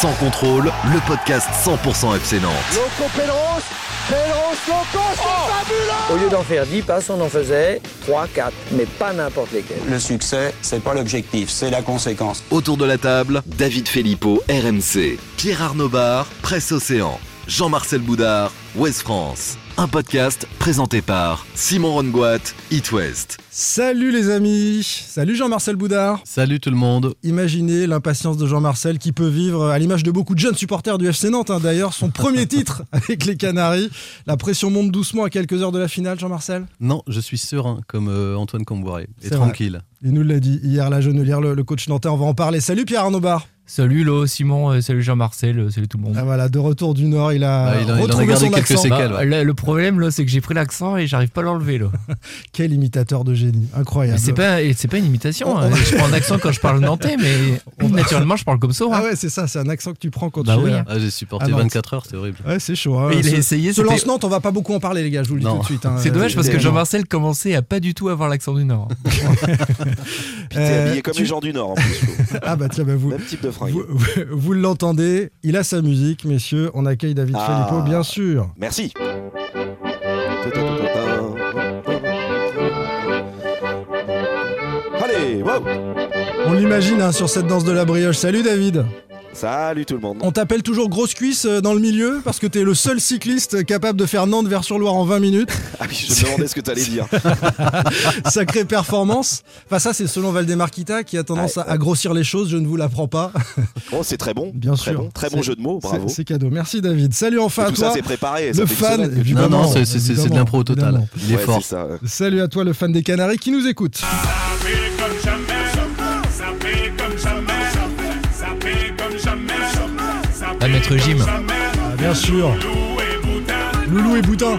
Sans contrôle, le podcast 100% FC Nantes. Loco Pedros, Pedros Loco, c'est fabuleux Au lieu d'en faire 10 passes, on en faisait 3, 4, mais pas n'importe lesquels. Le succès, c'est pas l'objectif, c'est la conséquence. Autour de la table, David Filippo, RMC, Pierre Arnaud Bar, Presse Océan, Jean-Marcel Boudard, Ouest France. Un podcast présenté par Simon Rongoat, It West. Salut les amis, salut Jean-Marcel Boudard. Salut tout le monde. Imaginez l'impatience de Jean-Marcel qui peut vivre, à l'image de beaucoup de jeunes supporters du FC Nantes hein, d'ailleurs, son premier titre avec les Canaries. La pression monte doucement à quelques heures de la finale, Jean-Marcel Non, je suis serein comme euh, Antoine Comboiré et C'est tranquille. Il nous l'a dit hier, la Genelière, le, le coach nantais, on va en parler. Salut Pierre Arnaud Bar. Salut Lo, Simon, euh, salut Jean-Marcel, euh, salut tout le monde. Ah, voilà, de retour du Nord, il a Ah, il en- il en a retrouvé gardé son quelques accent. séquelles. Bah, le, problème là, c'est que j'ai pris l'accent et j'arrive pas à l'enlever. Quel imitateur de génie, incroyable. c'est pas, c'est pas une imitation. On- hein. Je prends un accent quand je parle nantais, mais naturellement je parle comme ça. hein. Ah ouais, c'est ça, c'est un accent que tu prends quand Bah tu oui. es- Ah, j'ai supporté Ah, non, 24 heures, c'est horrible. Ouais, c'est chaud. hein. Il a Ce- essayé, Ce lance Nantes, on va pas beaucoup en parler, les gars, je vous le dis Non. tout de suite. hein. C'est dommage parce que Euh, Jean-Marcel commençait à pas du tout avoir l'accent du Nord. T'es euh, habillé comme tu- les gens du Nord en plus. Flo. Ah bah tiens, bah vous, Même type de vous, vous- vous l'entendez, il a sa musique, messieurs. On accueille David Ah. Filippo, bien sûr. Merci. Allez, wow. On l'imagine hein, sur cette danse de la brioche. Salut David. Salut tout le monde. On t'appelle toujours grosse cuisse euh, dans le milieu parce que t'es le seul cycliste capable de faire Nantes vers sur Loire en 20 minutes. Ah oui, je me demandais ce que t'allais dire. Sacrée performance. Enfin ça c'est selon Valdemarquita qui a tendance à, à grossir les choses, je ne vous l'apprends pas. Oh, c'est très bon. Bien très sûr. Bon. Très bon C'est- jeu de mots, bravo. C'est cadeau. Merci David. Salut enfin Et à tout toi. ça, c'est préparé. le fan, Non, non, c'est- c'est c'est de l'impro au total. évidemment. Il est Ouais, fort. ça. Salut à toi le fan des Canaries qui nous écoute. Ça Ah, Maître Jim. Ah, bien sûr. Loulou et Boutin.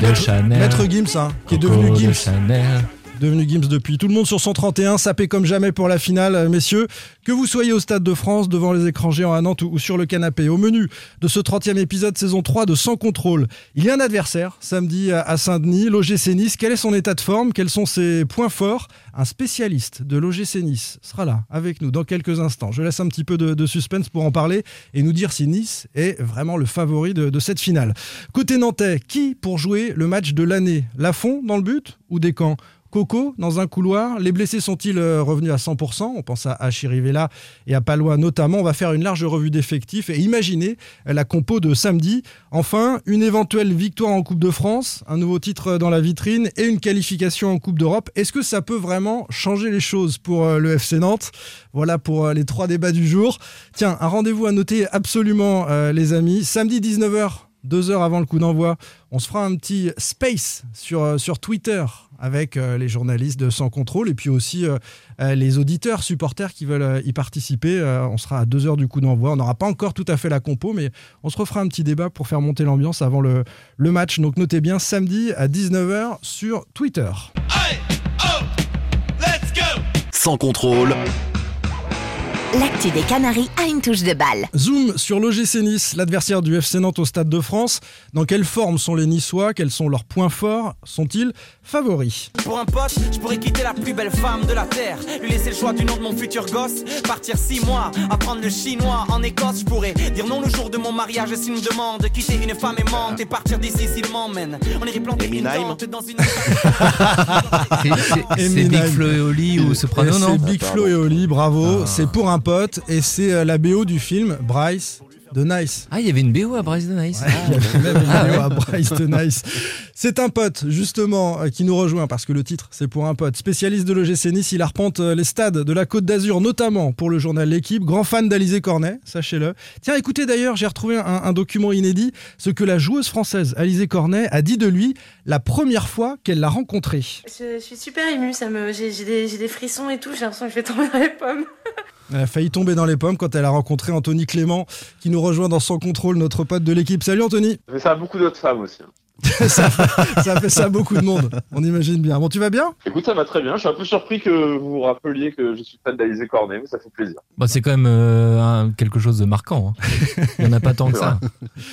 De Chanel. Maître Gims, hein, qui est devenu de Gims. Chanel. Devenu Gims depuis. Tout le monde sur 131, sapé comme jamais pour la finale, euh, messieurs. Que vous soyez au Stade de France, devant les écrans géants à Nantes ou, sur le canapé. Au menu de ce 30e épisode saison 3 de Sans Contrôle, il y a un adversaire samedi à Saint-Denis, l'OGC Nice. Quel est son état de forme? Quels sont ses points forts? Un spécialiste de l'OGC Nice sera là avec nous dans quelques instants. Je laisse un petit peu de, suspense pour en parler et nous dire si Nice est vraiment le favori de, cette finale. Côté nantais, qui pour jouer le match de l'année? Lafont dans le but ou Descamps Coco dans un couloir. Les blessés sont-ils euh, revenus à 100% On pense à, à Chirivella et à Palois notamment. On va faire une large revue d'effectifs et imaginer euh, la compo de samedi. Enfin, une éventuelle victoire en Coupe de France, un nouveau titre dans la vitrine et une qualification en Coupe d'Europe. Est-ce que ça peut vraiment changer les choses pour euh, le FC Nantes? Voilà pour euh, les trois débats du jour. Tiens, un rendez-vous à noter absolument, euh, les amis. Samedi 19h, deux heures avant le coup d'envoi, on se fera un petit space sur, euh, sur Twitter avec euh, les journalistes de Sans Contrôle et puis aussi euh, euh, les auditeurs, supporters qui veulent euh, y participer. Euh, on sera à deux heures du coup d'envoi. On n'aura pas encore tout à fait la compo, mais on se refera un petit débat pour faire monter l'ambiance avant le, le match. Donc notez bien, samedi à 19h sur Twitter. Sans contrôle, L'actu des Canaries a une touche de balle. Zoom sur l'OGC Nice, l'adversaire du FC Nantes au Stade de France. Dans quelle forme sont les Niçois? Quels sont leurs points forts? Sont-ils favoris? Pour un pote, je pourrais quitter la plus belle femme de la terre. Lui laisser le choix du nom de mon futur gosse. Partir six mois, apprendre le chinois en Écosse. Je pourrais dire non le jour de mon mariage s'il me demande. Quitter une femme aimante et partir d'ici s'il m'emmène. On irait planter une Eminem. tente dans une. C'est-. Big Flo et Oli ou Soprano, non C'est Big Flo et Oli, bravo. Ah. C'est pour un pote et c'est euh, la BO du film Bryce de Nice. Ah, il y avait une BO à Bryce de Nice. Ouais, il y avait même une Ah, BO à Bryce de Nice. C'est un pote, justement, euh, qui nous rejoint parce que le titre, c'est pour un pote. Spécialiste de l'OGC Nice, il arpente euh, les stades de la Côte d'Azur, notamment pour le journal L'équipe. Grand fan d'Alizé Cornet, sachez-le. Tiens, écoutez d'ailleurs, j'ai retrouvé un, un document inédit, ce que la joueuse française Alizé Cornet a dit de lui la première fois qu'elle l'a rencontré. Je, je suis super émue, ça me, j'ai, des, j'ai des frissons et tout, j'ai l'impression que je vais tomber dans les pommes. Elle a failli tomber dans les pommes quand elle a rencontré Anthony Clément, qui nous rejoint dans son contrôle, notre pote de l'équipe. Salut Anthony Mais ça a beaucoup d'autres femmes aussi. hein. ça, fait, ça fait ça beaucoup de monde, on imagine bien. Bon, tu vas bien? Écoute, ça va très bien. Je suis un peu surpris que vous vous rappeliez que je suis fan d'Alizé Cornet, mais ça fait plaisir. Bah, c'est quand même euh, un- quelque chose de marquant. hein. Il n'y en a pas tant que ça.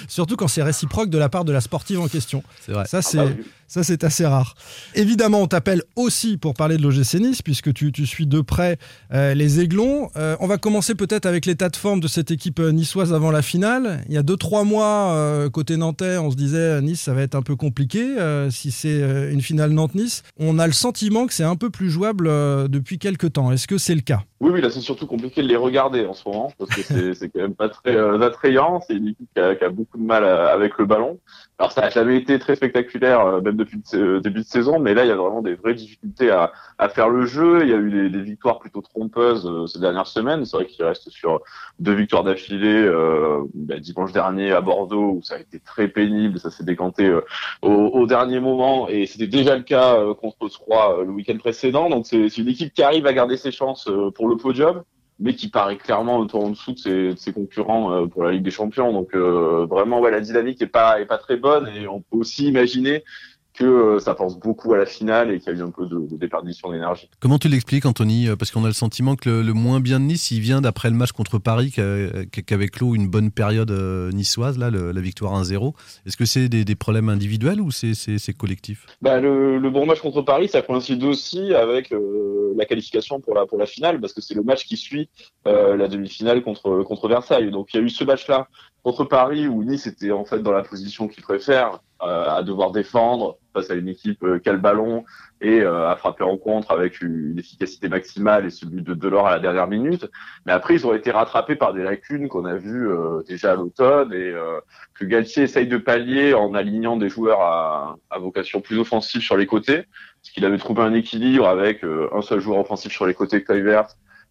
Surtout quand c'est réciproque de la part de la sportive en question. C'est vrai. Ça, c'est bah oui. Ça, c'est assez rare. Évidemment, on t'appelle aussi pour parler de l'OGC Nice, puisque tu, tu suis de près euh, les Aiglons. Euh, on va commencer peut-être avec l'état de forme de cette équipe euh, niçoise avant la finale. Il y a 2-3 mois, côté nantais, on se disait Nice, ça va être un peu compliqué si c'est une finale Nantes-Nice. On a le sentiment que c'est un peu plus jouable depuis quelques temps. Est-ce que c'est le cas? Oui, oui, là c'est surtout compliqué de les regarder en ce moment parce que c'est quand même pas très attrayant. C'est une équipe qui a, beaucoup de mal avec le ballon. Alors ça a jamais été très spectaculaire, euh, même depuis le début de saison, mais là il y a vraiment des vraies difficultés à, à faire le jeu. Il y a eu des, victoires plutôt trompeuses euh, ces dernières semaines. C'est vrai qu'il reste sur deux victoires d'affilée euh, bah, dimanche dernier à Bordeaux où ça a été très pénible, ça s'est décanté euh, au, au dernier moment et c'était déjà le cas euh, contre Troyes euh, le week-end précédent. Donc c'est une équipe qui arrive à garder ses chances pour le podium, mais qui paraît clairement peu en dessous de ses, de ses concurrents euh, pour la Ligue des Champions. Donc euh, vraiment, ouais, la dynamique est pas est pas très bonne et on peut aussi imaginer que euh, ça pense beaucoup à la finale et qu'il y a eu un peu de, de déperdition d'énergie. Comment tu l'expliques, Anthony Euh, Parce qu'on a le sentiment que le, le moins bien de Nice, il vient d'après le match contre Paris, qui a- qui avait clos une bonne période euh, niçoise, là, le- la victoire 1-0. Est-ce que c'est des, des problèmes individuels ou c'est collectif? Bah, le, le bon match contre Paris, ça coïncide aussi avec euh, la qualification pour la pour la finale, parce que c'est le match qui suit euh, la demi-finale contre contre Versailles. Donc il y a eu ce match-là contre Paris où Nice était en fait dans la position qu'il préfère, à devoir défendre face à une équipe euh, qui a le ballon et euh, à frapper en contre avec une efficacité maximale et celui de Delors à la dernière minute. Mais après, ils ont été rattrapés par des lacunes qu'on a vues euh, déjà à l'automne et euh, que Galtier essaye de pallier en alignant des joueurs à, à vocation plus offensive sur les côtés, parce qu'il avait trouvé un équilibre avec euh, un seul joueur offensif sur les côtés, Kluivert,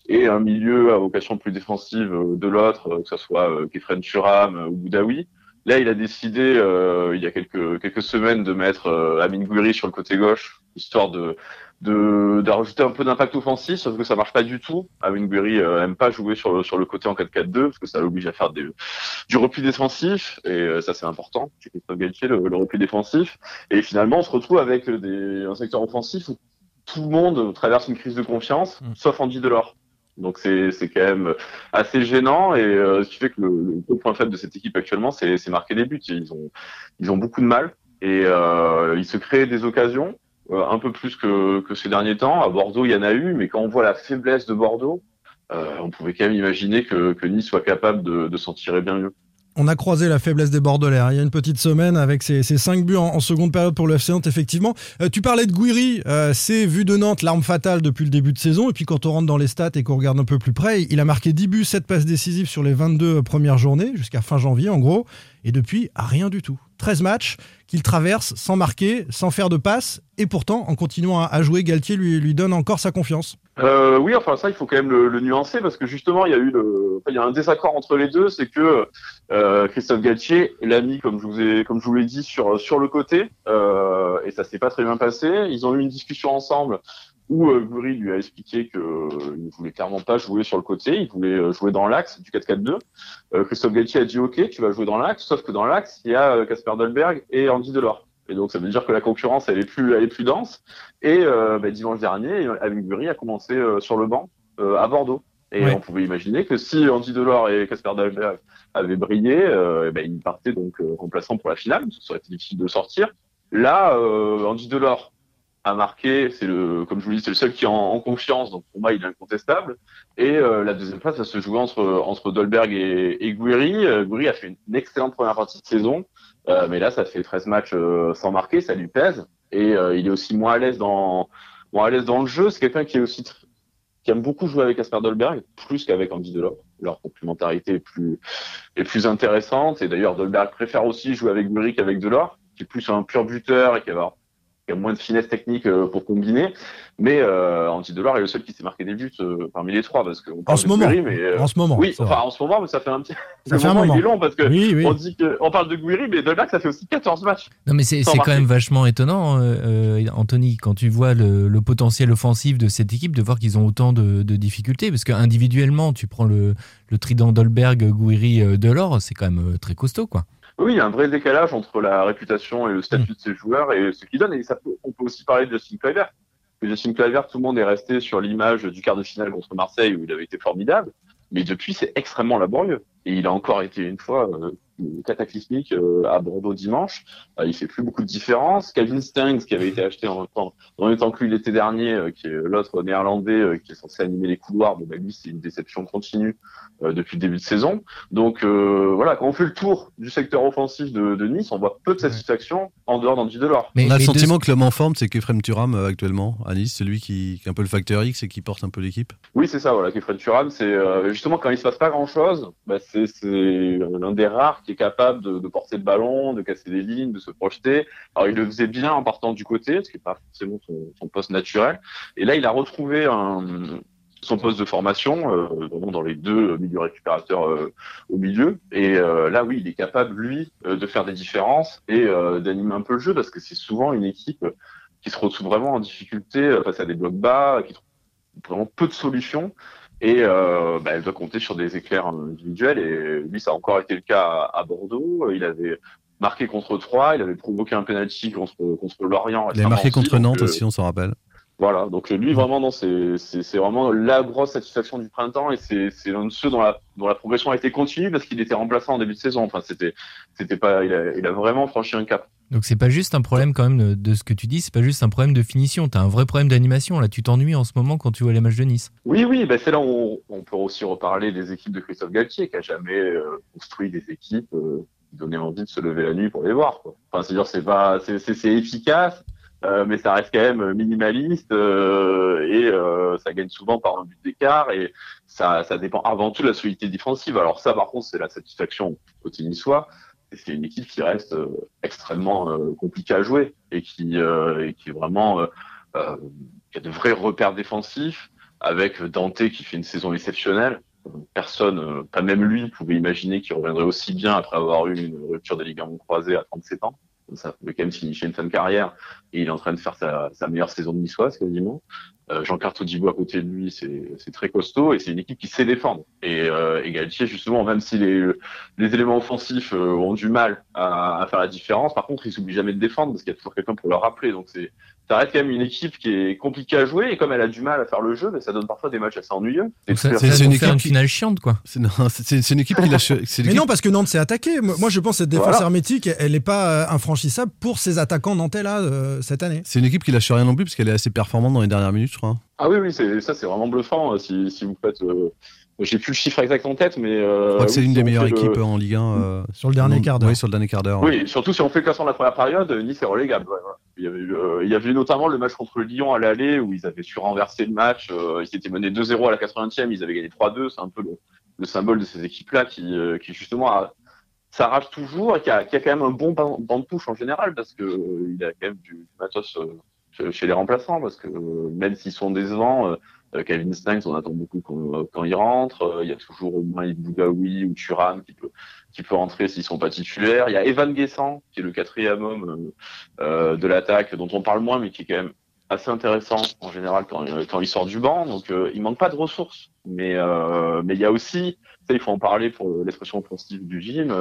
et un milieu à vocation plus défensive euh, de l'autre, euh, que ce soit euh, Kefren Turam euh, ou Boudaoui. Là, il a décidé, euh, il y a quelques, quelques semaines, de mettre euh, Amin Gouiri sur le côté gauche, histoire de de, de rajouter un peu d'impact offensif, sauf que ça marche pas du tout. Amin Gouiri euh, aime pas jouer sur le, sur le côté en 4-4-2, parce que ça l'oblige à faire des, du repli défensif, et euh, ça c'est important, c'est Christophe Galtier, le, le repli défensif. Et finalement, on se retrouve avec des, un secteur offensif où tout le monde traverse une crise de confiance, sauf Andy Delors. Donc c'est quand même assez gênant et euh, ce qui fait que le, le point faible de cette équipe actuellement c'est c'est marquer des buts. Ils ont ils ont beaucoup de mal et euh, ils se créent des occasions euh, un peu plus que que ces derniers temps. À Bordeaux il y en a eu, mais quand on voit la faiblesse de Bordeaux, euh, on pouvait quand même imaginer que que Nice soit capable de de s'en tirer bien mieux. On a croisé la faiblesse des Bordelais hein, il y a une petite semaine avec ces cinq buts en, seconde période pour le FC effectivement. Euh, tu parlais de Guiri, euh, c'est vu de Nantes l'arme fatale depuis le début de saison. Et puis quand on rentre dans les stats et qu'on regarde un peu plus près, il a marqué 10 buts, 7 passes décisives sur les 22 premières journées, jusqu'à fin janvier en gros. Et depuis, rien du tout. 13 matchs qu'il traverse sans marquer, sans faire de passes. Et pourtant, en continuant à, jouer, Galtier lui, donne encore sa confiance. Euh, oui, enfin ça, il faut quand même le, nuancer parce que justement, il y a eu il y a un désaccord entre les deux, c'est que euh, Christophe Galtier l'a mis, comme je vous ai, comme je vous l'ai dit, sur sur le côté, euh, et ça s'est pas très bien passé. Ils ont eu une discussion ensemble où euh, Goury lui a expliqué que euh, il ne voulait clairement pas jouer sur le côté, il voulait euh, jouer dans l'axe du 4-4-2. Euh, Christophe Galtier a dit OK, tu vas jouer dans l'axe, sauf que dans l'axe, il y a euh, Casper Dolberg et Andy Delors. Et donc ça veut dire que la concurrence elle est plus elle est plus dense. Et euh, bah, dimanche dernier, avec Bury a commencé euh, sur le banc euh, à Bordeaux. Et Ouais. on pouvait imaginer que si Andy Delors et Casper Dolberg avaient brillé, ben, ils partaient donc euh, remplaçants pour la finale. aurait été difficile de sortir. Là, euh, Andy Delors a marqué, c'est le, comme je vous le dis, c'est le seul qui est en, en confiance, donc pour moi il est incontestable. Et euh, la deuxième place, ça se jouait entre entre Dolberg et, et Guiri. Euh, Guiri a fait une excellente première partie de saison, euh, mais là ça fait 13 matchs euh, sans marquer, ça lui pèse. Et euh, il est aussi moins à l'aise dans moins à l'aise dans le jeu. C'est quelqu'un qui est aussi qui aime beaucoup jouer avec Asper Dolberg, plus qu'avec Andy Delors. leur complémentarité est plus est plus intéressante. Et d'ailleurs, Dolberg préfère aussi jouer avec Gouiri qu'avec Delors, qui est plus un pur buteur et qui va il a moins de finesse technique euh, pour combiner. Mais euh, Andy Delors est le seul qui s'est marqué des buts euh, parmi les trois. Parce que en, ce moment, mais, euh, en ce moment. Oui, enfin, en ce moment, mais ça fait un petit. Ça fait un moment. Il est long parce que Oui, oui. on dit que, on parle de Gouiri, mais Dolberg, ça fait aussi 14 matchs. Non, mais c'est quand même vachement étonnant, Anthony, quand tu vois le, le potentiel offensif de cette équipe, de voir qu'ils ont autant de, de difficultés. Parce qu'individuellement, tu prends le, le trident Dolberg, Gouiri, euh, Delors, c'est quand même très costaud, quoi. Oui, il y a un vrai décalage entre la réputation et le statut de ces joueurs et ce qu'ils donnent. Et ça peut- on peut aussi parler de Justin Kluivert. Justin Kluivert, tout le monde est resté sur l'image du quart de finale contre Marseille où il avait été formidable. Mais depuis, c'est extrêmement laborieux. Et il a encore été une fois euh, cataclysmique euh, à Bordeaux dimanche. Euh, il fait plus beaucoup de différence. Calvin Stengs, qui avait été acheté en même temps, en même temps que lui l'été dernier, euh, qui est l'autre néerlandais euh, qui est censé animer les couloirs, bon, bah, lui, c'est une déception continue euh, depuis le début de saison. Donc euh, voilà, quand on fait le tour du secteur offensif de, de Nice, on voit peu de satisfaction en dehors d'Andy Delors. Mais on a le deux- sentiment que l'homme en forme, c'est qu'Efrem Turam euh, actuellement à Nice, c'est lui qui, qui est un peu le facteur X et qui porte un peu l'équipe. Oui, c'est ça, voilà, Kefren Turam, c'est euh, justement quand il se passe pas grand chose, bah, c'est c'est l'un des rares qui est capable de, porter le ballon, de casser des lignes, de se projeter. Alors il le faisait bien en partant du côté, ce qui n'est pas forcément son, poste naturel. Et là, il a retrouvé son poste de formation, euh, dans les deux milieux récupérateurs euh, au milieu. Et euh, là, oui, il est capable, lui, de faire des différences et d'animer un peu le jeu, parce que c'est souvent une équipe qui se retrouve vraiment en difficulté face à des blocs bas, qui trouve vraiment peu de solutions. Et euh, bah, elle doit compter sur des éclairs individuels. Et lui, ça a encore été le cas à, à Bordeaux. Il avait marqué contre Troyes, il avait provoqué un penalty contre, contre Lorient. Il a marqué contre Nantes euh, aussi, on s'en rappelle. voilà, donc euh, lui vraiment non, c'est vraiment la grosse satisfaction du printemps et c'est l'un de ceux dont la dont la progression a été continue parce qu'il était remplaçant en début de saison. Enfin c'était c'était pas il a, il a vraiment franchi un cap. Donc c'est pas juste un problème quand même de, ce que tu dis, c'est pas juste un problème de finition, t'as un vrai problème d'animation. Là, tu t'ennuies en ce moment quand tu vois les matchs de Nice. Oui oui, bah c'est là où on, peut aussi reparler des équipes de Christophe Galtier qui a jamais euh, construit des équipes euh, qui donnaient envie de se lever la nuit pour les voir. Enfin c'est dire c'est pas c'est efficace. euh, mais ça reste quand même minimaliste euh, et euh, ça gagne souvent par un but d'écart et ça, dépend avant tout de la solidité défensive. Alors ça, par contre, c'est la satisfaction côté niçois. Et c'est une équipe qui reste euh, extrêmement euh, compliquée à jouer et qui, euh, qui a de vrais repères défensifs avec Dante qui fait une saison exceptionnelle. Personne, pas même lui, pouvait imaginer qu'il reviendrait aussi bien après avoir eu une rupture des ligaments croisés à 37 ans. Ça pouvait quand même signifier une fin de carrière et il est en train de faire sa, meilleure saison de niçoise quasiment. Euh, Jean-Claire Todibo à côté de lui, c'est très costaud et c'est une équipe qui sait défendre. Et, euh, Galtier, justement, même si les, éléments offensifs euh, ont du mal à, à faire la différence, par contre, ils s'oublient jamais de défendre parce qu'il y a toujours quelqu'un pour leur rappeler. Donc c'est ça reste quand même une équipe qui est compliquée à jouer et comme elle a du mal à faire le jeu, ça donne parfois des matchs assez ennuyeux. C'est une une équipe qui- finale chiante, quoi. C'est une équipe qui c'est Mais non, parce que Nantes s'est attaqué. Moi, je pense que cette défense Voilà. hermétique, elle n'est pas euh, infranchissable pour ces attaquants nantais là euh, cette année. C'est une équipe qui lâche rien non plus parce qu'elle est assez performante dans les dernières minutes, je crois. Ah oui, oui, ça, c'est vraiment bluffant. euh, Si, si vous faites, euh, j'ai plus le chiffre exact en tête, mais euh, Je crois que c'est oui, l'une si des meilleures le- équipes en Ligue 1. euh, Sur le dernier non, quart d'heure. Oui, sur le dernier quart d'heure. ouais. Oui, surtout si on fait le classement de la première période, Nice est relégable. ouais, voilà. Il, y avait, eu, euh, il y avait eu notamment le match contre Lyon à l'aller où ils avaient su renverser le match. euh, ils étaient menés 2-0 à la 80e, ils avaient gagné 3-2. C'est un peu le, le symbole de ces équipes-là qui, euh, qui justement s'arrache toujours et qui a, qui a quand même un bon banc banc de touche en général parce que euh, il a quand même du, du matos euh, chez- les remplaçants parce que euh, même s'ils sont décevants, euh, euh, Kevin Stanks, on attend beaucoup quand, euh, quand il rentre. Euh, il y a toujours au moins Bougaoui ou Thuram qui peut qui peut rentrer s'ils sont pas titulaires. Il y a Evan Guessant qui est le quatrième homme euh, de l'attaque dont on parle moins mais qui est quand même assez intéressant en général quand, quand il sort du banc. Donc euh, il manque pas de ressources, mais euh, mais il y a aussi, ça il faut en parler pour l'expression offensive du gym.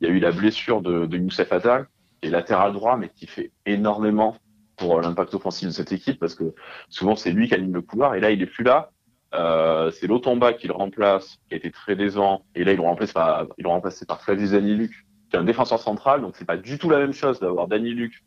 il y a eu la blessure de, de Youssef Attal, qui est latéral droit mais qui fait énormément pour euh, l'impact offensif de cette équipe parce que souvent c'est lui qui anime le couloir et là il est plus là. Euh, c'est Lotomba qui le remplace, qui a été très décevant. Et là, ils l'ont remplacé par, ils l'ont Daniluc, qui est un défenseur central. Donc, c'est pas du tout la même chose d'avoir Daniluc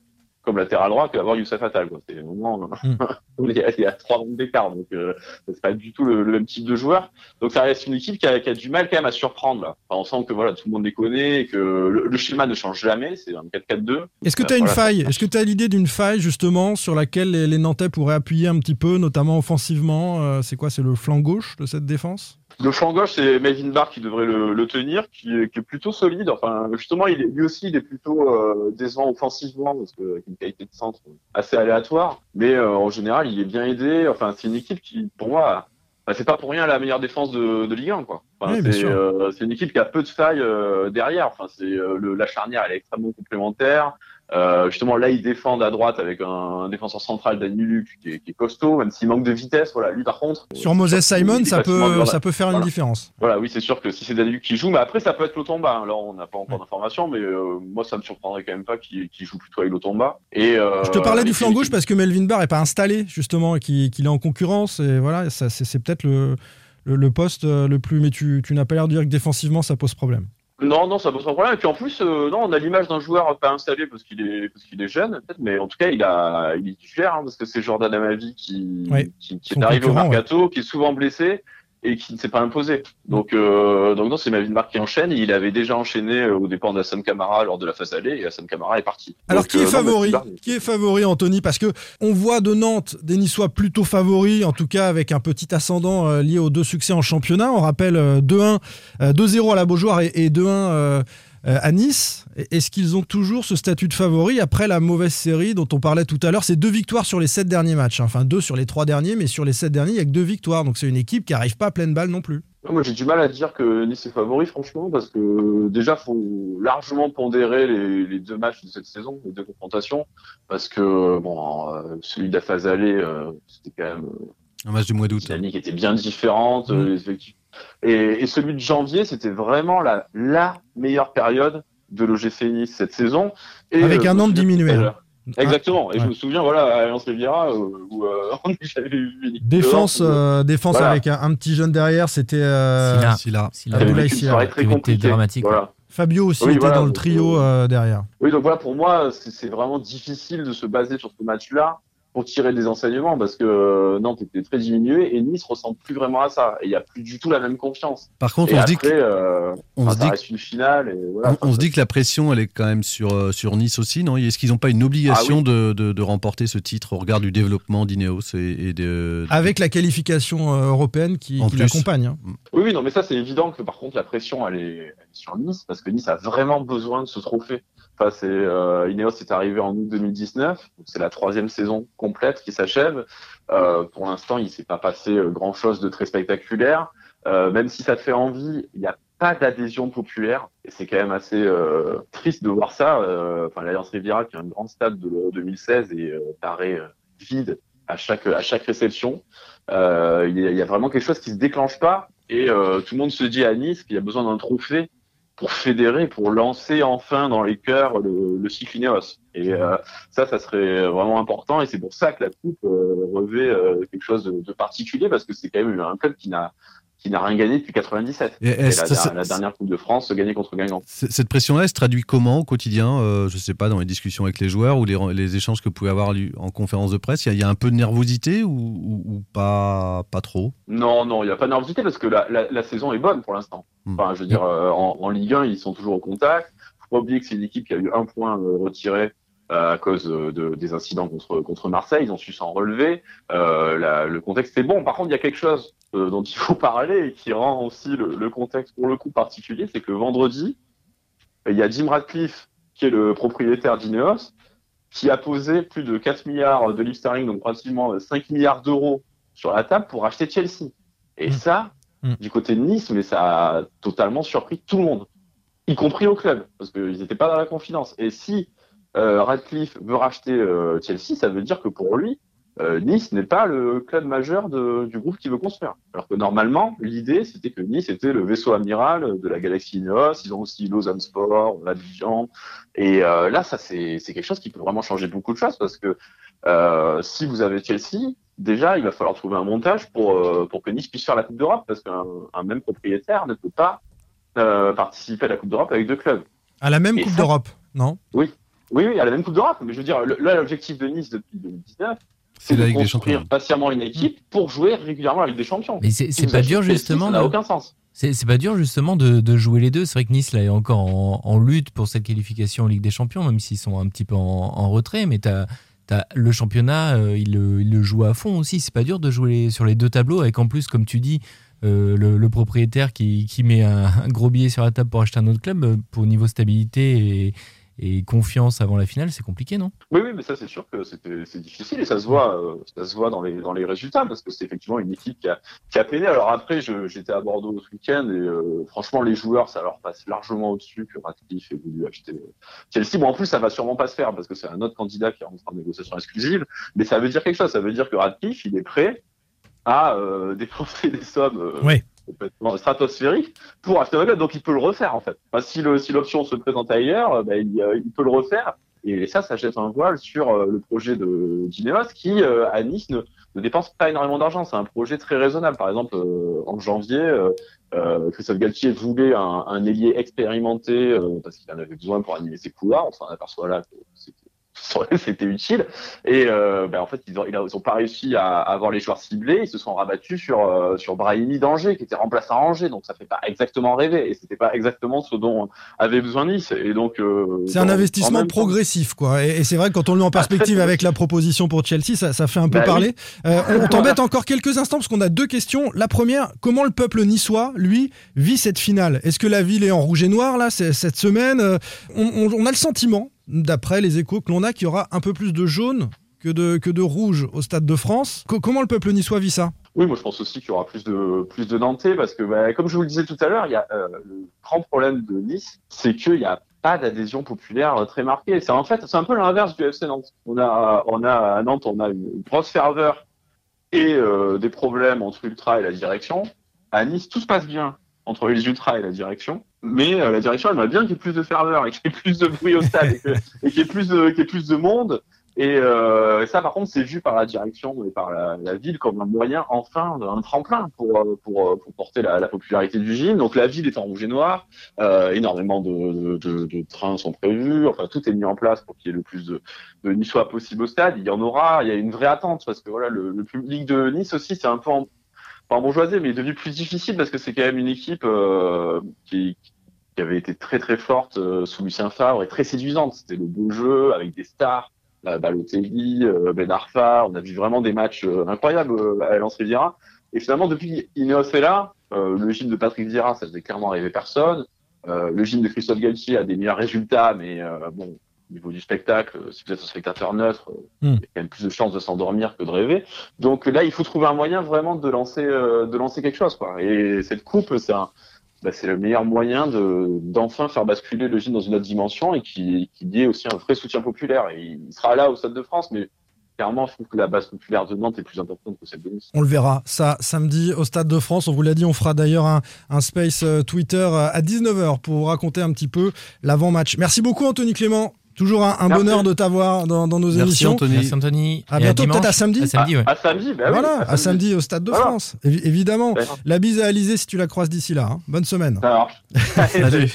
comme latéral droit que d'avoir Youssef Attal. Quoi. C'est vraiment, il, y a, il y a trois rangs d'écart. Donc, euh, c'est pas du tout le, le même type de joueur. Donc, ça reste une équipe qui a, qui a du mal quand même à surprendre. Là. Enfin, on sent que voilà, tout le monde les connaît, et que le, le schéma ne change jamais. C'est un 4-4-2. Est-ce que Euh, tu as une faille? Est-ce que tu as l'idée d'une faille justement sur laquelle les, les Nantais pourraient appuyer un petit peu, notamment offensivement? Euh, C'est quoi? C'est le flanc gauche de cette défense? Le flanc gauche, c'est Melvin Barr qui devrait le, le tenir, qui est, qui est, plutôt solide. Enfin, justement, il est, lui aussi, il est plutôt euh, décevant offensivement parce que avec une qualité de centre assez aléatoire. Mais euh, en général, il est bien aidé. Enfin, c'est une équipe qui, pour moi, bah, c'est pas pour rien la meilleure défense de, de Ligue 1, quoi. Enfin, Oui, bien c'est sûr. euh, c'est une équipe qui a peu de failles derrière. Enfin, c'est la charnière, elle est extrêmement complémentaire. Euh, justement, là, ils défendent à droite avec un, un défenseur central, Danny Luc, qui est, qui est costaud, même s'il manque de vitesse. Voilà, lui, par contre. Sur Moses Simon, ça peut, ça peut faire une différence. Voilà, oui, c'est sûr que si c'est Danny Luc qui joue, mais après, ça peut être Lotomba. Là, on n'a pas encore d'informations, mais euh, moi, ça me surprendrait quand même pas qu'il joue plutôt avec Lotomba. Et, euh, Je te parlais du flanc gauche parce que Melvin Barr est pas installé justement et qu'il est en concurrence et voilà, c'est peut-être le, le, le poste le plus. Mais tu, tu n'as pas l'air de dire que défensivement ça pose problème. Non, non, ça pose pas de problème. Et puis en plus, euh, non, on a l'image d'un joueur pas installé parce qu'il est parce qu'il est jeune, peut-être, mais en tout cas, il a il est titulaire hein, parce que c'est Jordan Amavi qui Ouais, qui, qui est arrivé au mercato, qui est souvent blessé et qui ne s'est pas imposé. Donc euh, donc non, c'est Barr qui enchaîne. Il avait déjà enchaîné euh, au dépend d'Hassan Kamara lors de la phase aller et Hassan Kamara est parti. Alors Donc, qui est euh, favori Qui est favori Anthony? Parce que on voit de Nantes des Niçois plutôt favoris, en tout cas avec un petit ascendant euh, lié aux deux succès en championnat. On rappelle euh, 2-1, euh, 2-0 à la Beaujoire et, et 2-1 euh, euh, à Nice. Est-ce qu'ils ont toujours ce statut de favori après la mauvaise série dont on parlait tout à l'heure? C'est deux victoires sur les sept derniers matchs. hein. Enfin deux sur les trois derniers, mais sur les sept derniers, il n'y a que deux victoires. Donc c'est une équipe qui n'arrive pas à pleine balle non plus. Moi, j'ai du mal à dire que Nice est favori, franchement, parce que déjà, faut largement pondérer les, les deux matchs de cette saison, les deux confrontations, parce que bon, euh, celui de la phase aller, euh, c'était quand même Un match du mois une d'août. dynamique qui était bien différente. Mm. euh, les effectifs. Et, et celui de janvier, c'était vraiment la, la meilleure période de l'OGC Nice cette saison. Et, Avec euh, un souviens diminué, hein. Exactement. Et je me souviens, voilà, à Alliance Riviera, euh, où euh, on j'avais vu une équipe Défense, dehors, où, euh, défense Voilà. avec un, un petit jeune derrière, c'était euh, Silla. Silla. Très compliquée. dramatique, Voilà. Fabio aussi Oui, était voilà, dans le trio euh, derrière. Oui, donc voilà, pour moi, c'est vraiment difficile de se baser sur ce match-là pour tirer des enseignements parce que euh, Nantes était très diminué et Nice ressemble plus vraiment à ça. Et il n'y a plus du tout la même confiance. Par contre, et on se dit que euh, on enfin, se dit reste une finale. Et voilà, On, Enfin, on se ça- dit que la pression, elle est quand même sur, euh, sur Nice aussi, non? Est-ce qu'ils n'ont pas une obligation Ah oui. de, de, de remporter ce titre au regard du développement d'Ineos et, et de... Avec la qualification euh, européenne qui, qui l'accompagne. hein. Oui, oui, non, mais ça, c'est évident que par contre, la pression, elle est, elle est sur Nice parce que Nice a vraiment besoin de ce trophée. Enfin, c'est, euh, Ineos est arrivé en août 2019. donc C'est la troisième saison complète qui s'achève. Euh, pour l'instant, il s'est pas passé grand chose de très spectaculaire. Euh, même si ça te fait envie, il n'y a pas d'adhésion populaire. Et c'est quand même assez euh, triste de voir ça. Euh, Enfin, l'Alliance Riviera, qui est un grand stade de l'Euro 2016, et euh, paraît euh, vide à chaque, à chaque réception. Euh, Il y, y a vraiment quelque chose qui se déclenche pas. Et euh, tout le monde se dit à Nice qu'il y a besoin d'un trophée pour fédérer, pour lancer enfin dans les cœurs le, le. Et euh, ça, ça serait vraiment important. Et c'est pour ça que la coupe euh, revêt euh, quelque chose de, de particulier parce que c'est quand même un club qui n'a qui n'a rien gagné depuis 97. Et la, ça- la dernière Coupe de France gagnée contre Guingamp. Cette pression-là, elle se traduit comment au quotidien euh, Je sais pas, dans les discussions avec les joueurs ou les, les échanges que vous pouvez avoir en conférence de presse, il y, a- il y a un peu de nervosité ou, ou- ou pas, pas trop? Non, non, il n'y a pas de nervosité parce que la, la, la saison est bonne pour l'instant. Hmm. Enfin, je veux dire, euh, en, en Ligue 1, ils sont toujours au contact. Faut pas oublier que c'est une équipe qui a eu un point euh, retiré à cause euh, de, des incidents contre, contre Marseille. Ils ont su s'en relever. Euh, la- le contexte est bon. Par contre, il y a quelque chose euh, dont il faut parler et qui rend aussi le, le contexte pour le coup particulier, c'est que vendredi, il y a Jim Radcliffe, qui est le propriétaire d'Ineos, qui a posé plus de 4 milliards de livres sterling, donc pratiquement 5 milliards d'euros sur la table pour acheter Chelsea. Et ça, Mm. du côté de Nice, mais ça a totalement surpris tout le monde, y compris au club, parce qu'ils n'étaient pas dans la confidence. Et si euh, Radcliffe veut racheter euh, Chelsea, ça veut dire que pour lui, euh, Nice n'est pas le club majeur de- du groupe qu'il veut construire. Alors que normalement, l'idée, c'était que Nice était le vaisseau amiral de la galaxie Ineos. Ils ont aussi Lausanne Sport, Abidjan. Et euh, là, ça, c'est quelque chose qui peut vraiment changer beaucoup de choses parce que euh, si vous avez Chelsea, déjà, il va falloir trouver un montage pour, euh, pour que Nice puisse faire la Coupe d'Europe parce qu'un un même propriétaire ne peut pas euh, participer à la Coupe d'Europe avec deux clubs. À la même Et Coupe ça- d'Europe, non? Oui, oui, oui, à la même Coupe d'Europe. Mais je veux dire, le- là, l'objectif de Nice depuis 2019, C'est de des construire patiemment une équipe pour jouer régulièrement la Ligue des Champions. Mais c'est Si pas dur justement Ça n'a de- aucun sens. C'est c'est pas dur justement de, de jouer les deux. C'est vrai que Nice là est encore en, en lutte pour cette qualification en Ligue des Champions, même s'ils sont un petit peu en, en retrait. Mais t'as as le championnat, euh, il, le, il le joue à fond aussi. C'est pas dur de jouer les- sur les deux tableaux avec en plus, comme tu dis, euh, le, le propriétaire qui, qui met un, un gros billet sur la table pour acheter un autre club, euh, pour niveau stabilité et, et confiance avant la finale, c'est compliqué, non? Oui, oui, mais ça c'est sûr que c'était- c'est difficile et ça se voit, euh, ça se voit dans les dans les résultats parce que c'est effectivement une équipe qui a qui a peiné. Alors après, j'étais à Bordeaux ce week-end et euh, franchement les joueurs, ça leur passe largement au-dessus que Radcliffe ait voulu acheter euh, Chelsea. Bon, en plus, ça va sûrement pas se faire parce que c'est un autre candidat qui est en train de négociation exclusive, mais ça veut dire quelque chose. Ça veut dire que Radcliffe, il est prêt à euh, dépenser des sommes. euh, Oui. Complètement stratosphérique pour un club. Donc il peut le refaire en fait. Si l'option se présente ailleurs, euh, ben, il, euh, il peut le refaire. Et ça, ça jette un voile sur euh, le projet de d'Ineos qui à Nice ne, dépense pas énormément d'argent. C'est un projet très raisonnable. Par exemple, en janvier, Christophe Galtier voulait un, ailier expérimenté parce qu'il en avait besoin pour animer ses couloirs. On s'en aperçoit là que c'était utile. Et euh, ben, en fait, ils ont, ils ont pas réussi à, à avoir les joueurs ciblés. Ils se sont rabattus sur euh, sur Brahimi d'Angers, qui était remplaçant à Angers. Donc ça fait pas exactement rêver. Et c'était pas exactement ce dont avait besoin Nice. Et donc euh, C'est un investissement progressif, quoi. Et, et c'est vrai que quand on le met en perspective avec la proposition pour Chelsea, ça, ça fait un peu Bah parler. oui. On t'embête encore quelques instants parce qu'on a deux questions. La première, comment le peuple niçois, lui, vit cette finale? Est-ce que la ville est en rouge et noir là cette semaine? On, on- on a le sentiment, d'après les échos que l'on a, qu'il y aura un peu plus de jaune que de, rouge au Stade de France. Co- comment le peuple niçois vit ça? Oui, moi je pense aussi qu'il y aura plus de plus de Nantais parce que, bah, comme je vous le disais tout à l'heure, il y a euh, le grand problème de Nice, c'est qu'il n'y a pas d'adhésion populaire euh, très marquée. C'est en fait, un peu l'inverse du FC Nantes. On a, on a à Nantes, on a une grosse ferveur et euh, des problèmes entre Ultra et la direction. À Nice, tout se passe bien entre les Ultras et la direction, mais euh, la direction aimerait bien qu'il y ait plus de ferveur et qu'il y ait plus de bruit au stade et qu'il y ait plus de qu'il y ait plus de monde. Et, euh, ça, par contre, c'est vu par la direction et par la, ville comme un moyen, enfin, un tremplin pour, euh, pour, pour porter la, la popularité du gym. Donc la ville est en rouge et noir, énormément de, de trains sont prévus, enfin tout est mis en place pour qu'il y ait le plus de, de Niçois possible au stade. Il y en aura, il y a une vraie attente parce que voilà, le, le public de Nice aussi, c'est un peu en, pas en bourgeoisie, mais est devenu plus difficile parce que c'est quand même une équipe euh, qui, qui avait été très très forte euh, sous Lucien Favre et très séduisante. C'était le beau jeu avec des stars, la Balotelli, euh, Ben Arfa. On a vu vraiment des matchs euh, incroyables euh, à Lens Riviera. Et finalement, depuis Ineos est là, euh, le gym de Patrick Vieira, ça faisait clairement rêver personne. Le gym de Christophe Galtier a des meilleurs résultats, mais bon, au niveau du spectacle, si vous êtes un spectateur neutre, euh, Hmm. il y a quand même plus de chances de s'endormir que de rêver. Donc là, il faut trouver un moyen vraiment de lancer, euh, de lancer quelque chose, quoi. Et cette coupe, c'est bah, le meilleur moyen de d'enfin faire basculer le gym dans une autre dimension et qui qui y ait aussi un vrai soutien populaire. Et il sera là au Stade de France, mais clairement, je trouve que la base populaire de Nantes est plus importante que celle de Nice. On le verra, ça, samedi au Stade de France. On vous l'a dit, on fera d'ailleurs un, un space euh, Twitter à 19h pour vous raconter un petit peu l'avant-match. Merci beaucoup, Anthony Clément. Toujours un, bonheur de t'avoir dans, dans nos Merci, émissions. Anthony. Merci Anthony. À Et bientôt, peut-être à samedi. À samedi, ouais. À samedi, bah oui, voilà, à samedi au Stade de Voilà. France, évi- évidemment. D'accord. La bise à Alizé si tu la croises d'ici là. hein. Bonne semaine. Ça marche. Salut.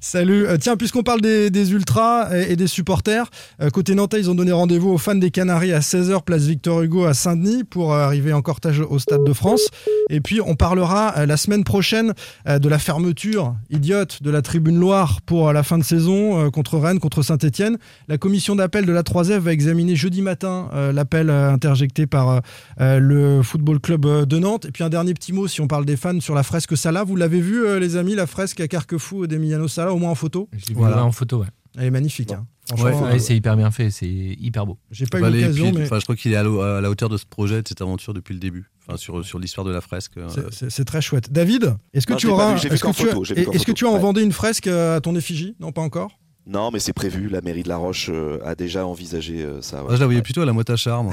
Salut. Euh, tiens, puisqu'on parle des, des ultras et, et des supporters, euh, côté Nantais, ils ont donné rendez-vous aux fans des Canaries à 16h, place Victor Hugo à Saint-Denis pour euh, arriver en cortège au Stade de France. Et puis, on parlera euh, la semaine prochaine euh, de la fermeture idiote de la Tribune Loire pour euh, la fin de saison euh, contre Rennes, contre Saint-Etienne. La commission d'appel de la 3F va examiner jeudi matin euh, l'appel euh, interjecté par euh, le Football Club de Nantes. Et puis, un dernier petit mot, si on parle des fans, sur la fresque Salah. Vous l'avez vu, euh, les amis, la fresque à Carquefou d'Emiliano Salah, au moins en photo? Je l'ai vu Voilà. en photo, ouais. Elle est magnifique. Hein. Ouais, Ouais, euh, c'est hyper bien fait, c'est hyper beau. j'ai pas Bah, eu l'occasion, mais enfin, je crois qu'il est à, à la hauteur de ce projet, de cette aventure depuis le début. Enfin, sur, sur l'histoire de la fresque. c'est- très chouette. David, est-ce que Non, tu auras, est-ce que tu, as- est-ce que tu as en ouais. vendé une fresque à ton effigie? Non, pas encore? Non, mais c'est prévu. La mairie de La Roche euh, a déjà envisagé euh, ça. ouais. ah, je la voyais plutôt à la moite à charme.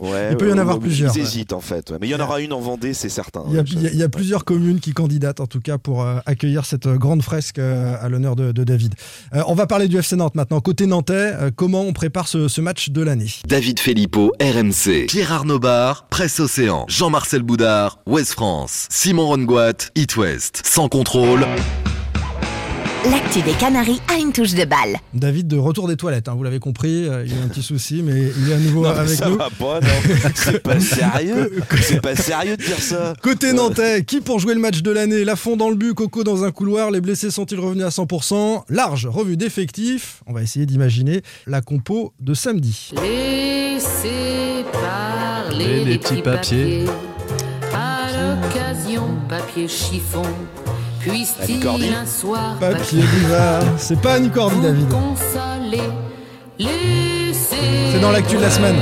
Ouais, Il peut y en avoir plusieurs, Ils ouais. hésitent en fait. ouais. Mais il y en aura une en Vendée, c'est certain. Il y a, ouais, il y a- il y a plusieurs communes qui candidatent, en tout cas, pour euh, accueillir cette grande fresque euh, à l'honneur de, de David. Euh, on va parler du FC Nantes maintenant. Côté nantais, euh, comment on prépare ce, ce match de l'année? David Filippo, RMC. Pierre Arnaud Bar, Presse Océan. Jean-Marcel Boudard, Ouest France. Simon Rongoat, It West. Sans contrôle. L'actu des Canaries a une touche de balle. David, de retour des toilettes, hein, vous l'avez compris, euh, il y a un petit souci, mais il est à nouveau Non, avec ça nous. va pas, non. C'est pas sérieux. C'est pas sérieux de dire ça. Côté nantais, qui pour jouer le match de l'année Lafont dans le but, Coco dans un couloir, les blessés sont-ils revenus à 100% Large revue d'effectifs, on va essayer d'imaginer la compo de samedi. Laissez parler Et les petits papiers. À occasion, papier chiffon. Puisse-t-il un soir Papier. C'est pas Annie Cordy, David. C'est dans l'actu de la semaine.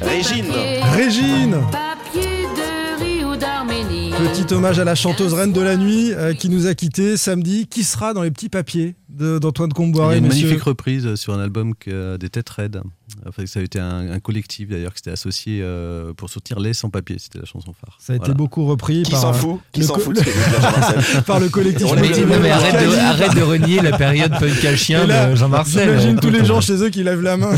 Régine. Régine Papier de riz ou d'Arménie. Petit hommage à la chanteuse reine de la nuit euh, qui nous a quittés samedi. Qui sera dans les petits papiers d'Antoine Il y Comboiré, a une magnifique reprise sur un album que- des Têtes Raides. Enfin, ça a été un, un collectif d'ailleurs qui s'était associé euh, pour sortir Les sans papier. C'était la chanson phare. Ça a été beaucoup repris Qui par, s'en euh, fout Qui le s'en fout par le collectif. Mais, mais par arrête, de, arrête de renier la période punk à chien là, de Jean-Marcel. J'imagine tous les gens chez eux qui lèvent la main.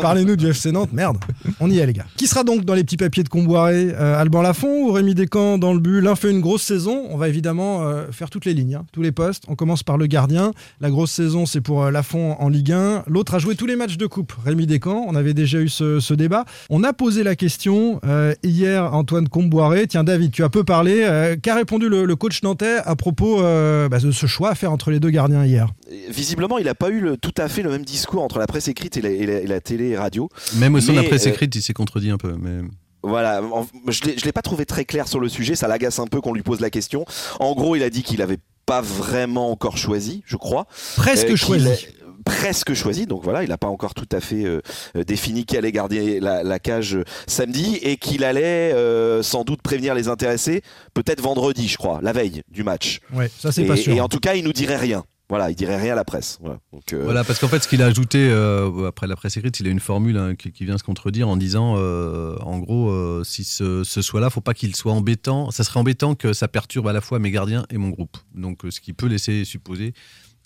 Parlez-nous du FC Nantes. Merde. On y est, les gars. Qui sera donc dans les petits papiers de Comboiré euh, Alban Lafont ou Rémi Descamps dans le but L'un fait une grosse saison. On va évidemment euh, faire toutes les lignes, hein, tous les postes. On commence par le gardien. La grosse saison, c'est pour euh, Lafont en Ligue 1. L'autre a joué tous les matchs de coupe. Rémi Descamps. On avait déjà eu ce, ce débat. On a posé la question euh, hier Antoine Comboiré. Tiens, David, tu as peu parlé. Euh, Qu'a répondu le, le coach nantais à propos euh, bah, de ce choix à faire entre les deux gardiens hier? Visiblement, il n'a pas eu le- tout à fait le même discours entre la presse écrite et la, et la- et la télé et radio. Même au sein de la presse euh, écrite, il s'est contredit un peu. Mais... Voilà, je ne l'ai pas trouvé très clair sur le sujet, ça l'agace un peu qu'on lui pose la question. En gros, il a dit qu'il n'avait pas vraiment encore choisi, je crois. Presque qu'il choisi. Presque choisi, donc voilà, il n'a pas encore tout à fait euh, euh, défini qui allait garder la, la cage euh, samedi et qu'il allait euh, sans doute prévenir les intéressés, peut-être vendredi, je crois, la veille du match. Ouais, ça c'est et, pas sûr. et en tout cas, il nous dirait rien. Voilà, il dirait rien à la presse. Voilà. Euh, parce qu'en fait, ce qu'il a ajouté euh, après la presse écrite, il a une formule hein, qui, vient se contredire en disant, euh, en gros, si ce, soit là, faut pas qu'il soit embêtant. Ça serait embêtant que ça perturbe à la fois mes gardiens et mon groupe. Donc, ce qui peut laisser supposer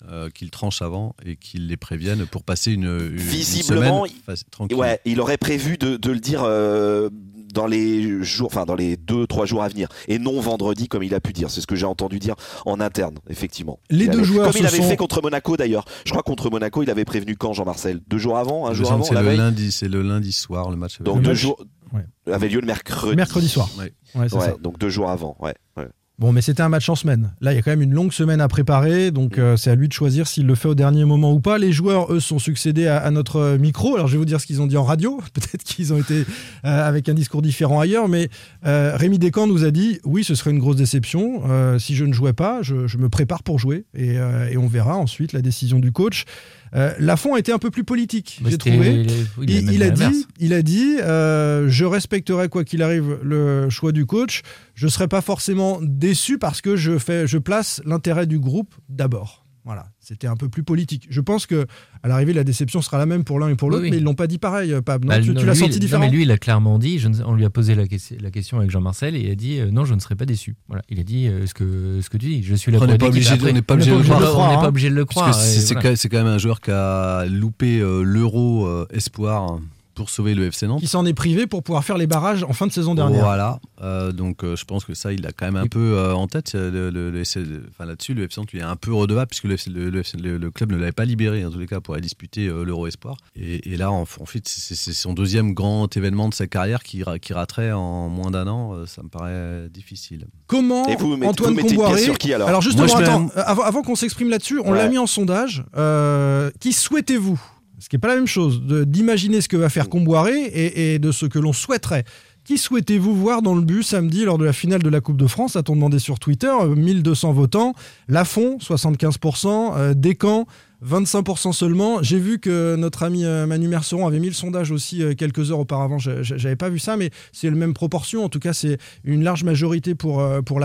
euh, qu'il tranche avant et qu'il les prévienne pour passer une, une- une Visiblement, semaine tranquille. Ouais, il aurait prévu de, de le dire euh, dans les jours, enfin dans les deux trois jours à venir, et non vendredi comme il a pu dire. C'est ce que j'ai entendu dire en interne, effectivement. Les Il deux avait- joueurs comme il avait sont- fait contre Monaco d'ailleurs. Je crois contre Monaco, il avait prévenu quand Jean-Marcel? Deux jours avant, un jour avant, c'est le veille? lundi, c'est le lundi soir le match. avait Donc deux jours Ouais. avait lieu le mercredi. Mercredi soir. Ouais. Ouais, c'est Ouais, ça. donc deux jours avant. Ouais. Bon, mais c'était un match en semaine. Là, il y a quand même une longue semaine à préparer, Mm. donc euh, c'est à lui de choisir s'il le fait au dernier moment ou pas. Les joueurs, eux, sont succédés à, à notre euh, micro. Alors, je vais vous dire ce qu'ils ont dit en radio. Peut-être qu'ils ont été euh, avec un discours différent ailleurs, mais euh, Rémi Descamps nous a dit oui, ce serait une grosse déception. Si je ne jouais pas, je, je me prépare pour jouer et, et on verra ensuite la décision du coach. Euh, Lafont a été un peu plus politique, j'ai trouvé. il- il- il a même il a dit, il a dit je respecterai quoi qu'il arrive le choix du coach. Je ne serai pas forcément déçu parce que je, fais, je place l'intérêt du groupe d'abord. Voilà, c'était un peu plus politique. Je pense que à l'arrivée, la déception sera la même pour l'un et pour l'autre, Oui, oui. mais ils l'ont pas dit pareil, euh, Pab. Non, Bah, tu non, tu l'as senti différent Non, mais lui, il a clairement dit, je ne- on lui a posé la, ques- la question avec Jean-Marcel et il a dit euh, non, je ne serai pas déçu. Voilà, il a dit euh, ce, que, ce que tu dis. Je suis là On n'est pas obligé, Après, on n'est pas obligé de le croire. On n'est pas hein. obligé de le croire. Parce que c'est voilà. quand même un joueur qui a loupé euh, l'euro euh, espoir pour sauver le FC Nantes. Qui s'en est privé pour pouvoir faire les barrages en fin de saison dernière. Voilà, Euh, donc euh, je pense que ça, il a quand même un peu euh, en tête. Le, le- le FC enfin, là-dessus, le FC Nantes lui est un peu redevable puisque le, FC le- le FC le- le club ne l'avait pas libéré en tous les cas pour aller disputer euh, l'Euro Espoir. Et, et là, en, en fait, c'est son deuxième grand événement de sa carrière qui, qui raterait en moins d'un an. Ça me paraît difficile. Comment Et vous mettez- Antoine vous mettez Comboiré sur qui, alors justement, Moi, je mets attends, avant, avant qu'on s'exprime là-dessus, on Ouais. l'a mis en sondage. Euh, qui souhaitez-vous Ce qui n'est pas la même chose d'imaginer ce que va faire Comboiré et, de ce que l'on souhaiterait. Qui souhaitez-vous voir dans le but samedi lors de la finale de la Coupe de France? A-t-on demandé sur Twitter euh, 1200 votants. Lafont, 75%. Euh, Descamps, 25% seulement. J'ai vu que notre ami euh, Manu Merceron avait mis le sondage aussi euh, quelques heures auparavant. J'avais pas vu ça, mais c'est la même proportion. En tout cas, c'est une large majorité pour, euh, pour.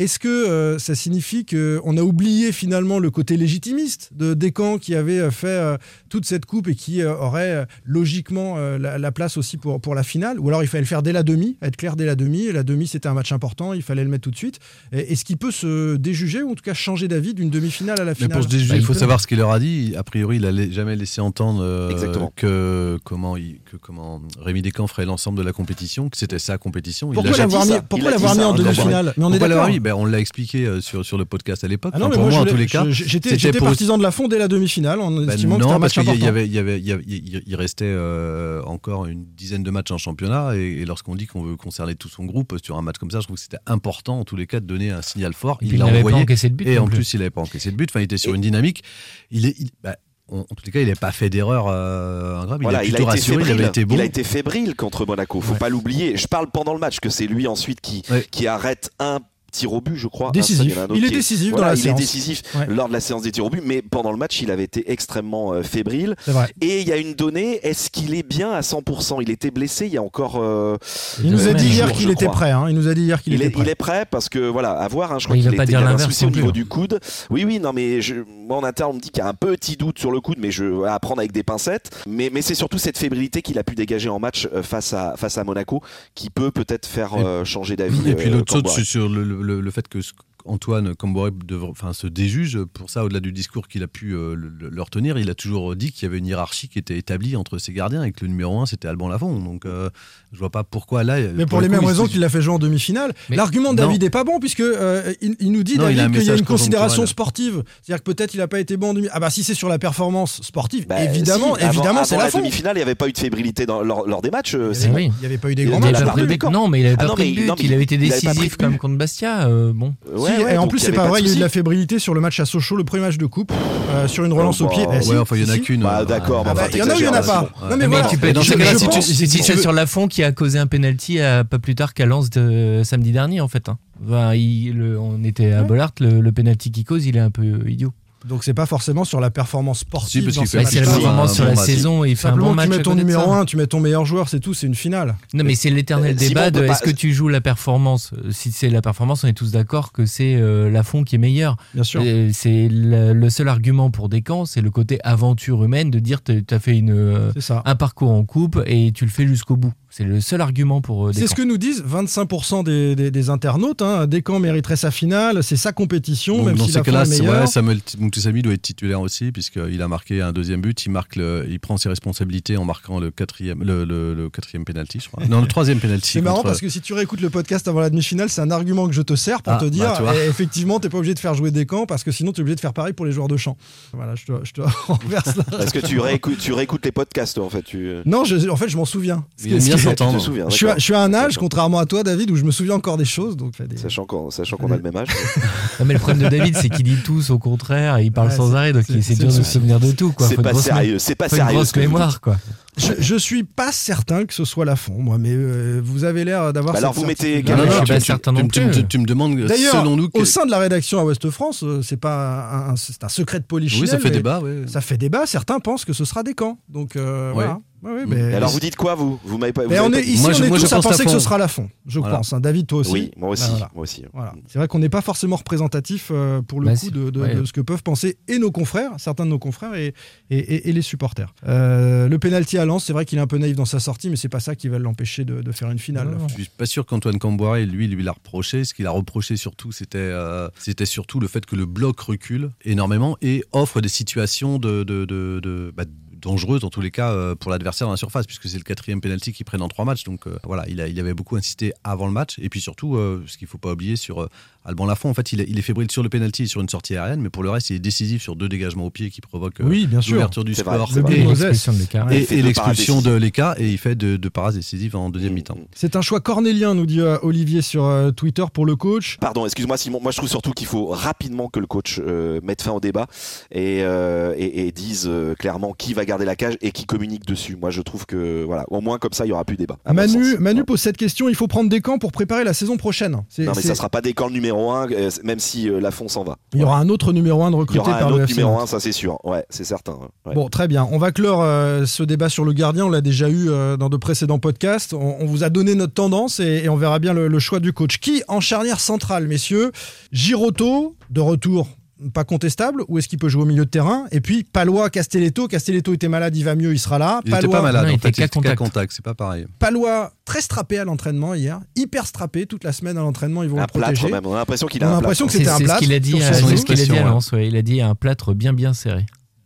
Est-ce que euh, ça signifie qu'on a oublié finalement le côté légitimiste de Descamps qui avait euh, fait euh, toute cette coupe et qui euh, aurait logiquement euh, la, la place aussi pour, pour la finale? Ou alors il fallait le faire dès la demi, être clair dès la demi. Et la demi, c'était un match important, il fallait le mettre tout de suite. Et Est-ce qu'il peut se déjuger ou en tout cas changer d'avis d'une demi-finale à la Mais finale? pour se déjuger, Bah, il faut savoir ce qu'il leur a dit. A priori, il n'a jamais laissé entendre euh, Exactement. que comment, il, que comment Rémi Descamps ferait l'ensemble de la compétition, que c'était sa compétition. Pourquoi l'a l'avoir mis, pourquoi mis en demi-finale? Mais on est Pourquoi l'avoir d'accord. Ben, On l'a expliqué euh, sur, sur le podcast à l'époque. Ah non, Enfin, pour moi, moi, je en tous l'ai- les cas. j'étais partisan de la fond dès la demi-finale en Ben estimant que c'était un non, match parce qu'il y, important. avait, il y avait, il y avait- il y- il restait euh, encore une dizaine de matchs en championnat. Et, et lorsqu'on dit qu'on veut concerner tout son groupe sur un match comme ça, je trouve que c'était important en tous les cas de donner un signal fort. Et il n'avait pas envoyé. encaissé de but Et en plus. plus, il n'avait pas encaissé de but. Enfin, il était sur une dynamique. Il est, il- bah, en, en tous les cas, il n'a pas fait d'erreur euh, grave. Voilà, il a plutôt été rassuré, il fébrile. avait été bon. Il a été fébrile contre Monaco. Faut Ouais. pas l'oublier. Je parle pendant le match que c'est lui ensuite qui, qui arrête un tir au but, je crois. Décisif. Un autre Il est qui décisif dans la il séance. est décisif Ouais. lors de la séance des tirs au but, mais pendant le match, il avait été extrêmement euh, fébrile. Et il y a une donnée. Est-ce qu'il est bien à 100% Il était blessé. Il y a encore. euh, Il nous a euh, dit hier qu'il était prêt. hein. Il nous a dit hier qu'il Il était est, prêt. il est prêt parce que voilà, à voir. Hein, je crois qu'il était- un souci au niveau hein. du coude. Oui, oui, non, mais je, moi en interne on me dit qu'il y a un petit doute sur le coude, mais je à prendre avec des pincettes. Mais, mais c'est surtout cette fébrilité qu'il a pu dégager en match euh, face à face à Monaco qui peut peut-être faire euh, changer d'avis. Et puis euh, l'autre c'est sur le, le- le fait que Antoine Camboré devra- enfin, se déjuge pour ça, au-delà du discours qu'il a pu euh, le, le- leur tenir, il a toujours dit qu'il y avait une hiérarchie qui était établie entre ses gardiens et que le numéro 1 c'était Alban Lafont. Donc euh, je vois pas pourquoi là. Mais pour, les le mêmes coup, raisons qu'il a fait jouer en demi-finale. L'argument de. David est pas bon puisque euh, il, il nous dit qu'il y a une considération sportive. C'est-à-dire que peut-être il a pas été bon en demi. Ah bah si c'est sur la performance sportive, Bah, évidemment, si, évidemment c'est la la fond. demi-finale, il n'y avait pas eu de fébrilité dans- lors, lors des matchs. euh, Il y Simon. avait- avait pas eu des Il grands matchs. pas non pris plus. de but. Non, mais il avait Ah pas pris de but. il avait été décisif comme contre Bastia. bon. Ouais, Si, ouais, et en plus, c'est pas vrai, il y a eu de la fébrilité sur le match à Sochaux, le premier match de coupe, euh, sur une relance Euh, au pied. bah, Eh, si, enfin, il y en a si, qu'une. Bah, d'accord, mais Ah bah, il y en a ou il y en a pas Non mais Mais voilà. tu peux, dans ces cas-là, sur Lafont qui a causé un penalty à pas plus tard qu'à Lens de samedi dernier en fait. hein. Enfin, il- le- on était à Bollard, le, le penalty qu'il cause, il est un peu idiot. Donc c'est pas forcément sur la performance sportive. Si, parce qu'il fait c'est la performance sur la saison et il fait un bon tu match. mets à ton numéro ça. 1, tu mets ton meilleur joueur, c'est tout, c'est une finale. Non, mais c'est l'éternel débat de est-ce que tu joues la performance? Euh, Si c'est la performance, on est tous d'accord que c'est euh, Lafont qui est meilleur. Bien sûr. C'est le, seul argument pour Descamps, c'est le côté aventure humaine de dire tu as fait une, euh, un parcours en coupe et tu le fais jusqu'au bout. C'est le seul argument pour euh, C'est ce Descamps. que nous disent 25% des, des- des internautes. Hein. Descamps mériterait sa finale, c'est sa compétition, Donc, même dans si ces la fin cas-là, ouais, Samuel Moutoussamy doit être titulaire aussi, puisqu'il a marqué un deuxième but. Il, marque le- il prend ses responsabilités en marquant le quatrième, le, le- le quatrième penalty, je crois. Non, le troisième penalty. C'est marrant contre- parce que si tu réécoutes le podcast avant la demi-finale, c'est un argument que je te sers pour Ah, te bah, dire tu vois. effectivement, t'es pas obligé de faire jouer des camps parce que sinon tu es obligé de faire pareil pour les joueurs de champ. Voilà, je te, je te renverse là. Est-ce que tu réécoutes, tu réécoutes les podcasts, toi, en fait tu... Non, je- en fait, je m'en souviens. Ce Il aime qui- bien ce qui- s'entendre. Souviens, Je suis, à, d'accord. je suis à un âge, contrairement à toi, David, où je me souviens encore des choses. Donc, des- Sachant qu'on a le même âge. Non, mais le problème de David, c'est qu'il dit tous au contraire et il parle Ouais, sans arrêt, donc c'est- dur de se souvenir de tout. quoi. C'est pas sérieux, c'est pas sérieux grosse mémoire, quoi. Je, je suis pas certain que ce soit la fond, moi, mais euh, vous avez l'air d'avoir. Bah alors, vous mettez Non, non, je suis tu, pas tu- certain tu- non tu- plus. tu- tu me demandes, D'ailleurs, selon nous, au sein de la rédaction à Ouest France, euh, c'est pas un, un- c'est un secret de polichinelle. Oui, ça fait débat, ouais. Ça fait débat. Certains pensent que ce sera des camps. Donc euh, Ouais. voilà. Ouais, ouais, Mm. mais, alors, vous dites quoi, vous? Vous m'avez pas. vous on est, ici, Moi, on je- est moi, tous à pense penser que ce sera la fond, je Voilà. pense. hein. David, toi aussi. Oui, moi aussi, voilà. moi aussi. Voilà. C'est vrai qu'on n'est pas forcément représentatif euh, pour le Bah, coup de, de- Ouais. de ce que peuvent penser et nos confrères, certains de nos confrères et, et, et- et les supporters. Euh, le penalty à C'est vrai qu'il est un peu naïf dans sa sortie, mais c'est pas ça qui va l'empêcher de, de faire une finale. Non, non. Je suis pas sûr qu'Antoine Camboire, lui, lui l'a reproché. Ce qu'il a reproché surtout, c'était euh, c'était surtout le fait que le bloc recule énormément et offre des situations de, de, de, de- bah, dangereuses, dans tous les cas, euh, pour l'adversaire dans la surface, puisque c'est le quatrième penalty qu'ils prennent en trois matchs. Donc euh, voilà, il, a, il avait beaucoup insisté avant le match. Et puis surtout, euh, ce qu'il faut pas oublier sur euh, Alban Lafont, en fait, il est, il est fébrile sur le penalty et sur une sortie aérienne, mais pour le reste, il est décisif sur deux dégagements au pied qui provoquent euh, Oui, bien sûr. l'ouverture du score vrai. et. L'expulsion de l'écart. et- Il fait et deux de l'EK et il fait deux de parades décisives en deuxième Mm. mi-temps. C'est un choix cornélien, nous dit euh, Olivier sur euh, Twitter pour le coach. Pardon, excuse-moi Simon. Moi, je trouve surtout qu'il faut rapidement que le coach euh, mette fin au débat et, euh, et, et dise euh, clairement qui va garder la cage et qui communique dessus. Moi, je trouve que voilà, au moins comme ça, il y aura plus débat. à mon Manu. Manu pose cette question il faut prendre des camps pour préparer la saison prochaine. C'est- Non, mais c'est- ça sera pas des camps le numéro 1, même si euh, Lafont s'en va. Il y aura un autre numéro 1 de Il y recruté aura par un le autre numéro Nantes. 1, ça c'est sûr. Ouais, c'est certain. ouais. Bon, très bien. On va clore euh, ce débat sur le gardien. On l'a déjà eu euh, dans de précédents podcasts. On, on vous a donné notre tendance et, et on verra bien le, le choix du coach. Qui en charnière centrale, messieurs? Giroto, de retour, pas contestable, ou est-ce qu'il peut jouer au milieu de terrain? Et puis Palois, Castelletto. Castelletto était malade, il va mieux, il sera là. Il était Palois, pas malade, Non, il en était fait, il était contact. contact, c'est pas pareil. Palois, très strappé à l'entraînement hier, hyper strappé toute la semaine à l'entraînement. Ils vont Un le protéger. plâtre même. On a l'impression qu'il On a a un l'impression plâtre. que c'était un C'est ce plâtre qu'il a dit, à- son qu'il a dit à expression, Lens, ouais. Il a dit un plâtre bien bien serré.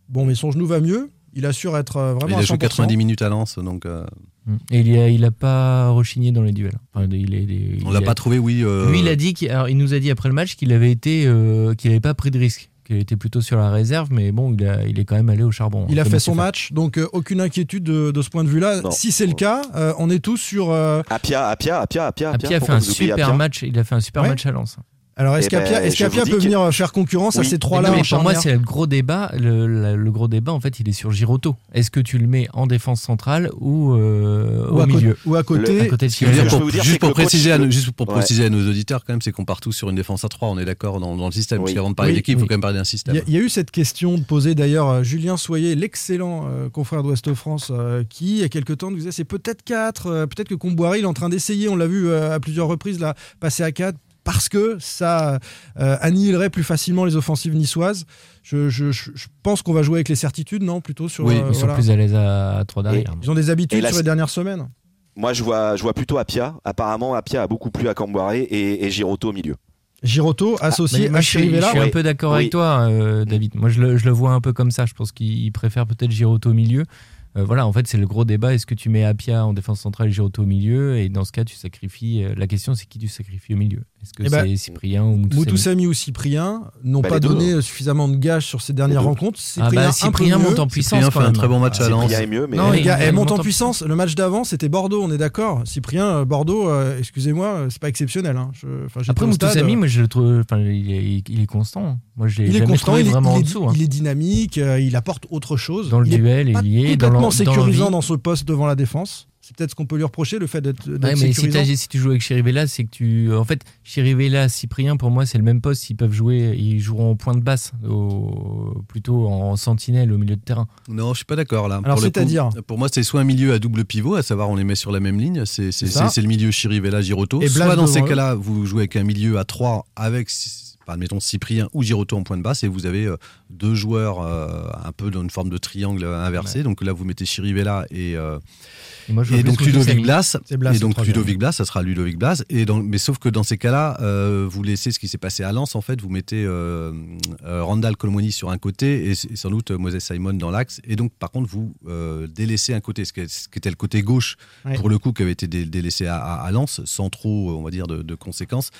Bon, mais son genou va mieux. Il assure être vraiment Il à a joué 100%. 90 minutes à Lens, donc euh, Et il a, il a pas rechigné dans les duels. Enfin, il est- il on il l'a pas trouvé, oui. euh, Lui, il a dit qu'il alors, il nous a dit après le match qu'il avait été, euh, qu'il n'avait pas pris de risque, qu'il était plutôt sur la réserve, mais bon, il, a, il est quand même allé au charbon. Il a fait son match, donc euh, aucune inquiétude de, de ce point de vue-là. Non. Si c'est le cas, euh, on est tous sur. euh, Apia, Apia, Apia, Apia. Apia a fait un super Apia match. Il a fait un super Ouais. match à Lens. Alors, est-ce Eh ben, qu'Apia est-ce qu'Apia dis peut que- venir faire concurrence à ces trois-là pour moi, c'est le gros débat. Le, gros débat, en fait, il est sur Giroto. Est-ce que tu le mets en défense centrale ou, euh, Ou au à côté- milieu ou à côté. À côté de Ce qui veut dire, Chirivella. pour- je peux vous dire, juste pour coach- préciser, à, nos- juste pour Ouais. préciser à nos auditeurs, quand même, c'est qu'on part tous sur une défense à 3, on est d'accord dans, dans le système. Parce qu'avant de parler Oui, d'équipe, il oui. faut quand même parler d'un système. y, a, il y a eu cette question de poser d'ailleurs euh, Julien Soyer, l'excellent euh, confrère d'Ouest France, euh, qui il y a quelques temps nous disait c'est peut-être 4, peut-être que Comboiré il est en train d'essayer, on l'a vu euh, à plusieurs reprises là, passer à 4 parce que ça euh, annihilerait plus facilement les offensives niçoises. Je, je- je- je pense qu'on va jouer avec les certitudes, non Plutôt sur. Oui, euh, ils sont plus à l'aise à, 3 derrière. Ils ont des habitudes sur les dernières semaines. Moi, je vois, je vois plutôt Apia. Apparemment, Apia a beaucoup plu à Camboiré et, et Giroto au milieu. Giroto associé moi, à je suis, je Chirivella. suis un peu d'accord Oui. avec toi, euh, David. Moi, je le, je le vois un peu comme ça. Je pense qu'il préfère peut-être Giroto au milieu. Euh, voilà, en fait, c'est le gros débat. Est-ce que tu mets Apia en défense centrale et Giroto au milieu? Et dans ce cas, tu sacrifies. euh, la question, c'est qui tu sacrifies au milieu? Est-ce que Eh ben, c'est Cyprien ou Moutoussamy Moutoussamy ou Cyprien n'ont Bah, pas deux, donné suffisamment de gages sur ces dernières rencontres. Ah bah, Cyprien monte en puissance. Cyprien quand fait un même. très bon match à Lens. Cyprien est mieux, mais Non, Les il- gars, elle monte en puissance. Le match d'avant, c'était Bordeaux, on est d'accord. Cyprien, euh, Bordeaux, euh, excusez-moi, euh, c'est pas exceptionnel. hein. Je- Après, Moutoussamy, euh, moi, je le trouve. Il est, il est constant. Moi, je l'ai il est jamais constant, trouvé il est, vraiment il en est- dessous. hein. il est dynamique, euh, il apporte autre chose. Dans le il est duel, il est. Complètement sécurisant dans ce poste devant la défense. C'est peut-être ce qu'on peut lui reprocher, le fait d'être Ouais, mais si, tu joues avec Chirivella, c'est que tu. En fait, Chirivella, Cyprien, pour moi, c'est le même poste. Ils peuvent jouer, ils joueront en point de basse, au- plutôt en sentinelle au milieu de terrain. Non, je suis pas d'accord là. Alors, c'est-à-dire Pour moi, c'est soit un milieu à double pivot, à savoir on les met sur la même ligne, c'est le milieu Chirivella Giroto. Et Blas Soit dans ces cas-là, vous jouez avec un milieu à 3 avec enfin, admettons Cyprien ou Giroto en point de basse et vous avez euh, deux joueurs euh, un peu dans une forme de triangle inversé. Donc là, vous mettez Chirivella et, euh, moi, donc. Ludovic Blas. Et donc. Ludovic Blas, ça sera Ludovic Blas. Et dans- mais sauf que dans ces cas-là, euh, vous laissez ce qui s'est passé à Lens. En fait, vous mettez euh, euh, Randall Colomoni sur un côté et, et sans doute euh, Moses Simon dans l'axe. Et donc, par contre, vous euh, délaissez un côté, ce qui, est- ce qui était le côté gauche Ouais. pour le coup, qui avait été dé- délaissé à, à- à Lens, sans trop, on va dire, de, de conséquences.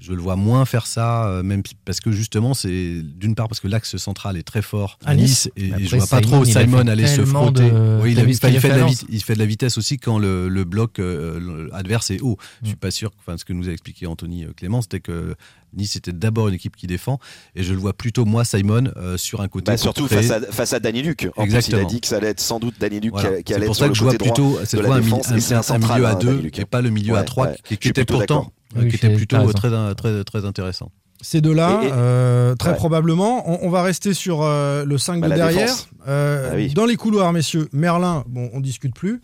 Je le vois moins faire ça, euh, même parce que justement, c'est d'une part parce que l'axe central est très fort À Nice. Nice, et, Après, je vois pas Simon, trop Simon aller se frotter. de- Oui, il, a- fait de la Lens vit- il fait de la vitesse aussi quand le, le bloc euh, adverse est haut. Je suis pas sûr, enfin, ce que nous a expliqué Anthony euh, Clément, c'était que Nice était d'abord une équipe qui défend, et je le vois plutôt moi, Simon, euh, sur un côté. Bah, surtout créer- face à, face à Danny Luc. En plus, il a dit que ça allait être sans doute Danny Luc Voilà. qui, qui C'est allait pour être ça sur que je le vois côté droit plutôt cette de fois la défense. un- et c'est un un central, milieu à hein, deux Luc. et pas le milieu Ouais, à trois ouais. qui, qui Je était plutôt pourtant Oui, qui était plutôt euh, très, très, très intéressant. Ces deux-là, euh, très Ouais. probablement, on, on va rester sur euh, le 5 Bah, de derrière. Euh, Ah oui. Dans les couloirs, messieurs, Merlin, bon, on discute plus.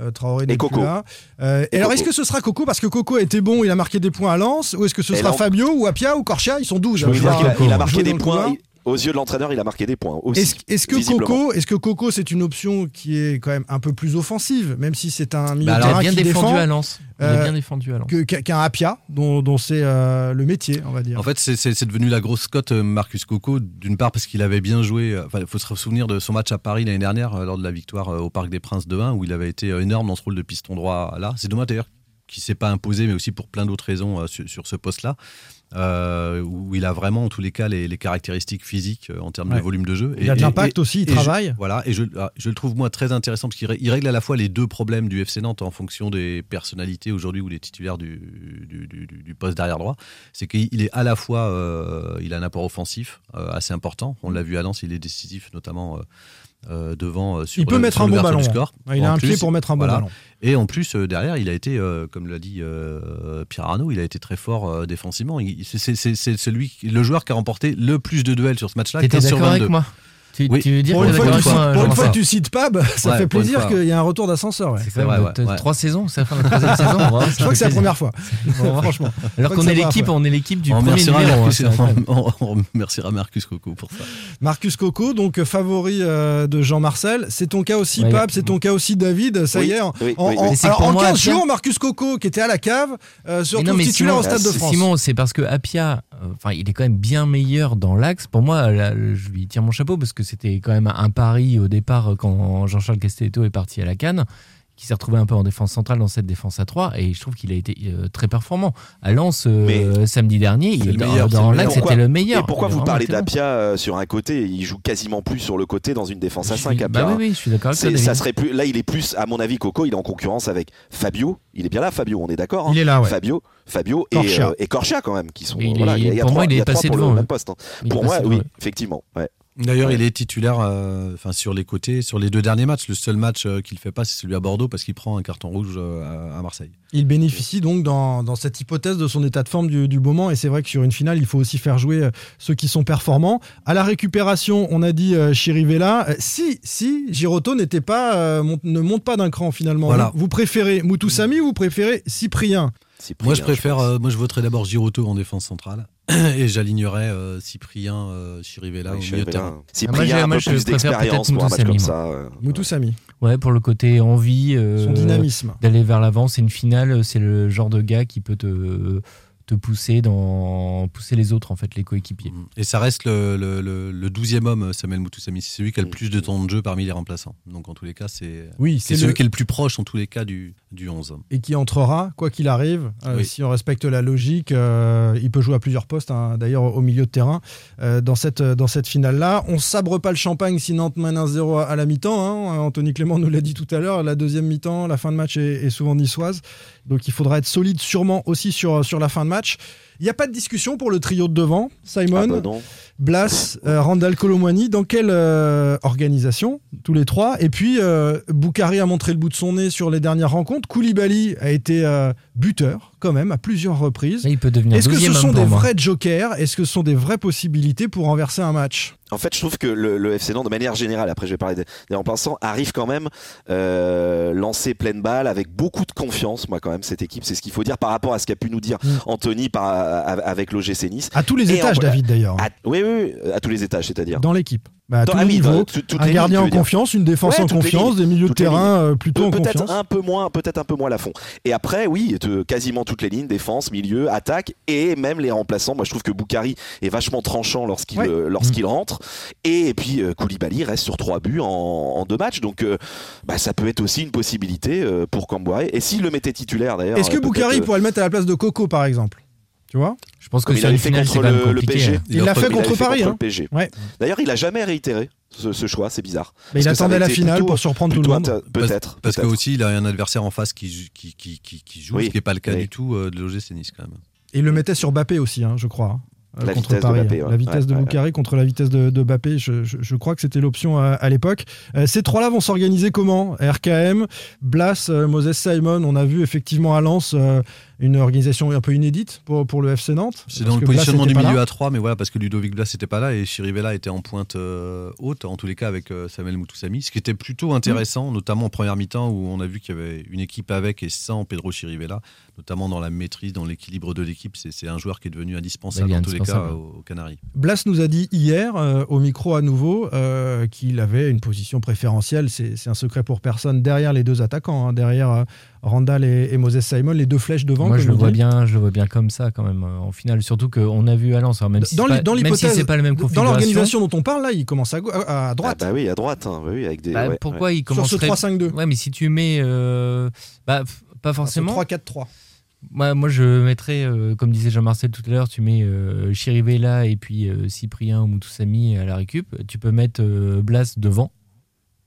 Euh, Traoré n'est plus Coco. là. Euh, et, Et alors, Coco. est-ce que ce sera Coco parce que Coco a été bon, il a marqué des points à Lens Ou est-ce que ce Et sera Fabio ou Apia ou Corchia? Ils sont 12. Je veux hein, dire je qu'il a, vois. il a marqué des points. Aux yeux de l'entraîneur, il a marqué des points aussi. Est-ce est-ce que. Coco, est-ce que Coco c'est une option qui est quand même un peu plus offensive, même si c'est un milieu Bah, alors, a bien qui défendu défend à Lens. Il euh, bien défendu à Lens. que- qu'un Apia, dont, dont c'est euh, le métier, on va dire. En fait, c'est- c'est c'est devenu la grosse cote euh, Marcus Coco, d'une part parce qu'il avait bien joué. euh, Enfin, il faut se souvenir de son match à Paris l'année dernière, euh, lors de la victoire euh, au Parc des Princes de 1, où il avait été euh, énorme dans ce rôle de piston droit là. C'est dommage d'ailleurs qu'il ne s'est pas imposé, mais aussi pour plein d'autres raisons euh, sur, sur ce poste-là, euh, où il a vraiment, en tous les cas, les, les caractéristiques physiques euh, en termes Ouais. de volume de jeu. Il a de l'impact aussi, il et je- travaille. voilà, et je, ah, je le trouve moi très intéressant parce qu'il ré- règle à la fois les deux problèmes du FC Nantes en fonction des personnalités aujourd'hui ou des titulaires du, du, du- du- du poste d'arrière droit. C'est qu'il est à la fois, euh, il a un apport offensif euh, assez important. On l'a vu à Lens, il est décisif notamment. Euh, devant euh, sur Il peut le- mettre sur un bon ballon. score. Ouais, il a En un pied pour mettre un bon voilà. ballon. Et en plus, euh, derrière, il a été, euh, comme l'a dit euh, Pierre Arnaud, il a été très fort euh, défensivement. C'est- celui, qui- le joueur qui a remporté le plus de duels sur ce match-là. T'étais 15 sur d'accord 22. avec moi? Tu, Oui. tu veux dire Pour une fois, tu, pour une fois tu cites Pab, ça Ouais, fait plaisir qu'il y a un retour d'ascenseur. ouais. C'est vrai, ouais, trois saisons, c'est la fin de la troisième saison. Bravo, ça Je crois que c'est la plaisir. première fois. Franchement. Alors qu'on est l'équipe, on est l'équipe du on premier remerciera, numéro. hein, Marcus, incroyable. on- on remerciera Marcus Coco pour ça. Marcus Coco, donc euh, favori euh, de Jean-Marcel. C'est ton cas aussi, Ouais, Pab, c'est ton cas aussi, David. Ça Oui, y est. En, oui, en- oui, oui. en- Mais c'est alors, pour en moi, 15 Apia- jours, Marcus Coco, qui était à la cave, euh, retrouve titulaire au Stade de France. Simon, c'est parce que Apia, enfin, il est quand même bien meilleur dans l'axe. Pour moi, je lui tire mon chapeau parce que c'était quand même un pari au départ euh, quand Jean-Charles Castelletto est parti à la Cannes. qui s'est retrouvé un peu en défense centrale dans cette défense à 3 et je trouve qu'il a été euh, très performant. À Lens euh, samedi dernier, il, le dans, meilleur, dans meilleur. c'était le meilleur. Et pourquoi vous parlez d'Apia euh, sur un côté Il joue quasiment plus sur le côté dans une défense à Je 5 suis- Apia. bah oui, oui, je suis d'accord avec C'est- toi, ça serait plus, Là, il est plus, à mon avis, Coco, il est en concurrence avec Fabio. Il est bien là, Fabio, on est d'accord hein Il est là, ouais. Fabio, Fabio et, Corchia. et Corchia quand même, qui sont. Il est- voilà, il y a- y a pour moi, il est passé devant, le hein. même poste. hein. Est Pour moi, oui, effectivement. ouais. D'ailleurs, Ouais. il est titulaire euh, enfin, sur les côtés, sur les deux derniers matchs. Le seul match euh, qu'il fait pas, c'est celui à Bordeaux parce qu'il prend un carton rouge euh, à, Marseille. Il bénéficie donc dans, dans cette hypothèse de son état de forme du, du moment. Et c'est vrai que sur une finale, il faut aussi faire jouer ceux qui sont performants. À la récupération, on a dit euh, Chirivella. Si, si, Giroto n'était pas, euh, ne monte pas d'un cran finalement. Voilà. Vous, vous préférez Moutoussamy ou vous préférez Cyprien? Moi, je préfère. euh, moi, je voterais d'abord Giroto en défense centrale et j'alignerais euh, Cyprien euh, Chirivella Oui, au milieu de Chirivella. terrain. Cyprien, Ah, moi, un peu je plus préfère d'expérience peut-être pour un match comme ça. euh. Moutoussamy. Ouais, pour le côté envie, euh, Son dynamisme. d'aller vers l'avant, c'est une finale, c'est le genre de gars qui peut te, te pousser dans pousser les autres en fait, les coéquipiers. Et ça reste le, le, le, le 12e homme, Samuel Moutoussamy. C'est celui qui a le plus de temps de jeu parmi les remplaçants. Donc, en tous les cas, c'est Oui, c'est celui le- qui est le plus proche, en tous les cas, du, du 11. et qui entrera, quoi qu'il arrive. Euh, Oui. Si on respecte la logique, euh, il peut jouer à plusieurs postes, hein, d'ailleurs au milieu de terrain, euh, dans cette, dans cette finale-là. On sabre pas le champagne si Nantes mène 1-0 à, à la mi-temps. hein. Anthony Clément nous l'a dit tout à l'heure, la deuxième mi-temps, la fin de match est, est souvent niçoise. Donc il faudra être solide sûrement aussi sur, sur la fin de match. Il n'y a pas de discussion pour le trio de devant, Simon. Ah bah non. Blas, euh, Randall Colomwani, dans quelle euh, organisation Tous les trois? Et puis, euh, Boukari a montré le bout de son nez sur les dernières rencontres. Koulibaly a été euh, buteur, quand même, à plusieurs reprises. Il peut devenir Est-ce que ce sont des moi. vrais jokers? Est-ce que ce sont des vraies possibilités pour renverser un match? En fait, je trouve que le, le FC Nantes, de manière générale, après je vais parler des, remplaçants, arrive quand même euh, lancé pleine balle avec beaucoup de confiance. Moi, quand même, cette équipe, c'est ce qu'il faut dire par rapport à ce qu'a pu nous dire Anthony par, avec l'OGC Nice. À tous les Et étages, en- David, d'ailleurs. oui, oui, à tous les étages, c'est-à-dire. Dans l'équipe. Bah, à Dans- tous ah les oui, niveaux. dans tout- toutes un gardien lignes, en confiance, une défense Ouais, en confiance, lignes. des milieux de terrain euh, plutôt en Pe- confiance. Peut-être un peu moins, peut-être un peu moins à fond. Et après, oui, te- quasiment toutes les lignes, défense, milieu, attaque, et même les remplaçants. Moi, je trouve que Boukari est vachement tranchant lorsqu'il Ouais. euh, lorsqu'il rentre. Et, puis euh, Koulibaly reste sur trois buts en, en deux matchs, donc euh, bah, ça peut être aussi une possibilité pour Camboire. Et s'il le mettait titulaire d'ailleurs. Est-ce que Boukari pourrait le mettre à la place de Coco, par exemple? Tu vois Je pense que avait une fait finale, c'est le, le. PSG. hein. Il l'a fait contre Paris, hein. Ouais. D'ailleurs, il a jamais réitéré ce, ce choix, c'est bizarre. Mais il que attendait la finale plutôt- pour surprendre tout le monde. Parce- Peut-être. Parce que peut-être. aussi, il a un adversaire en face qui, joue- qui, qui, qui, qui joue, Oui. ce qui n'est pas le cas Oui. du tout euh, de l'OGC Nice, quand même. Et il le mettait sur Bappé aussi, hein, je crois. hein, euh, La contre vitesse de Paris, ouais. La vitesse Ouais, de ouais, Boukari contre la vitesse de, de Bappé, je, je- je crois que c'était l'option à, à l'époque. Euh, ces trois-là vont s'organiser comment? RKM, Blas, euh, Moses Simon. On a vu effectivement à Lens euh, une organisation un peu inédite pour, pour le FC Nantes. C'est dans le Blas positionnement du milieu à 3, mais voilà, parce que Ludovic Blas n'était pas là et Chirivella était en pointe euh, haute, en tous les cas avec euh, Samuel Moutoussamy, ce qui était plutôt intéressant, notamment en première mi-temps où on a vu qu'il y avait une équipe avec et sans Pedro Chirivella, notamment dans la maîtrise, dans l'équilibre de l'équipe. C'est un joueur qui est devenu indispensable en tous les cas aux, aux Canaries. Blas nous a dit hier, euh, au micro à nouveau, qu'il avait une position préférentielle. C'est un secret pour personne. Derrière les deux attaquants, hein, derrière Randall et, et Moses Simon, les deux flèches devant. Moi, je le on vois dit. bien, je le vois bien comme ça quand même euh, en finale. Surtout qu'on a vu à Lens, alors même si Dans même si l'hypothèse, c'est pas la même dans l'organisation dont on parle, là, il commence à, à- à droite. Ah bah oui, à droite. hein. Oui, oui, avec des, Bah, ouais, pourquoi ouais. il commencerait Sur ce 3-5-2. Ouais, mais si tu mets, euh, bah, pas forcément. 3-4-3. Moi, moi, je mettrais, euh, comme disait Jean-Marcel tout à l'heure, tu mets euh, Chirivella et puis euh, Cyprien ou Moutoussamy à la récup. Tu peux mettre euh, Blas devant,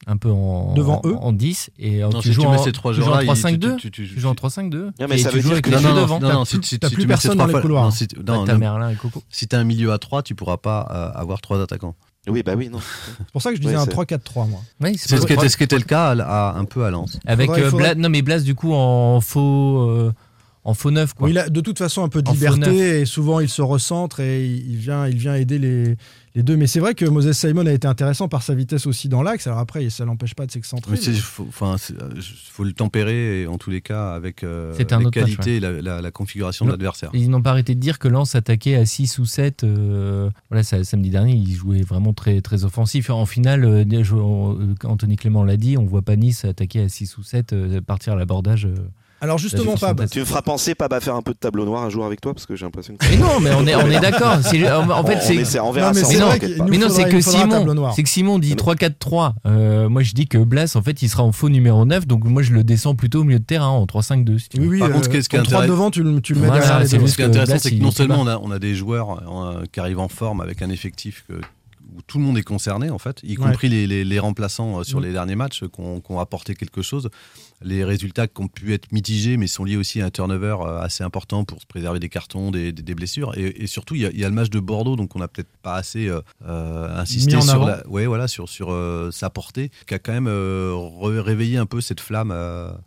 un peu en, Devant en, eux en 10. Et euh, Non, tu si joues tu en, mets ces trois tu joues en joueurs-là, il- 3-5-2. tu- tu- tu- Tu joues en 3-5-2. Non, mais ça tu veut joues dire que non, devant. non, plus- si, plus tu ces personne dans les couloirs. non, si, non, ta non, mère là et Coco. si t'as un milieu à 3, tu pourras pas euh, avoir trois attaquants. Oui, bah oui, non. C'est pour ça que je disais Ouais, un c'est- 3-4-3, moi. Oui, C'est ce, qui était, ce qui était le cas à- à- un peu à Lens. Avec Faudrait- euh, faudrait- Blas, non mais Blas du coup en faux, euh, en faux neuf quoi. Oui, il a de toute façon un peu de En liberté et souvent il se recentre et il vient, il vient aider les, les deux. Mais c'est vrai que Moses Simon a été intéressant par sa vitesse aussi dans l'axe. Alors après, ça l'empêche pas de s'excentrer. Faut, c'est- euh, faut le tempérer et en tous les cas avec euh, la, la- la configuration Non. de l'adversaire. Ils n'ont pas arrêté de dire que Lens attaquait à 6 ou 7. euh, voilà, ça- samedi dernier, ils jouaient vraiment très, très offensif. En finale, euh, euh, Anthony Clément l'a dit, on voit pas Nice attaquer à 6 ou 7, euh, partir à l'abordage euh, Alors justement, Pab, Tu me feras penser, Pab, à faire un peu de tableau noir un jour avec toi parce que j'ai l'impression que. Mais non, mais on est, on est d'accord. C'est- En en fait, On c'est. on verra Non, mais ça, Mais non, c'est que Simon, que Simon dit 3-4-3. Euh, moi, je dis que Blas, en fait, il sera en faux numéro 9. Donc, moi, je le descends plutôt au milieu de terrain en 3-5-2. si oui, oui, Par euh, contre, ce qui est- ce qui est ton 3 intéressant- devant, tu le, tu le mets Voilà, derrière Ce qui est que intéressant, c'est que non seulement on a, on a des joueurs euh, qui arrivent en forme avec un effectif que- où tout le monde est concerné, en fait, y Ouais. compris les, les- les remplaçants euh, sur Mm. les derniers matchs euh, qui ont, qui ont apporté quelque chose. Les résultats qui ont pu être mitigés, mais sont liés aussi à un turnover euh, assez important pour se préserver des cartons, des, des- des blessures. Et, et surtout, il y, a- il y a le match de Bordeaux, donc on n'a peut-être pas assez euh, euh, insisté sur, la, ouais, voilà, sur, sur euh, sa portée, qui a quand même euh, réveillé un peu cette flamme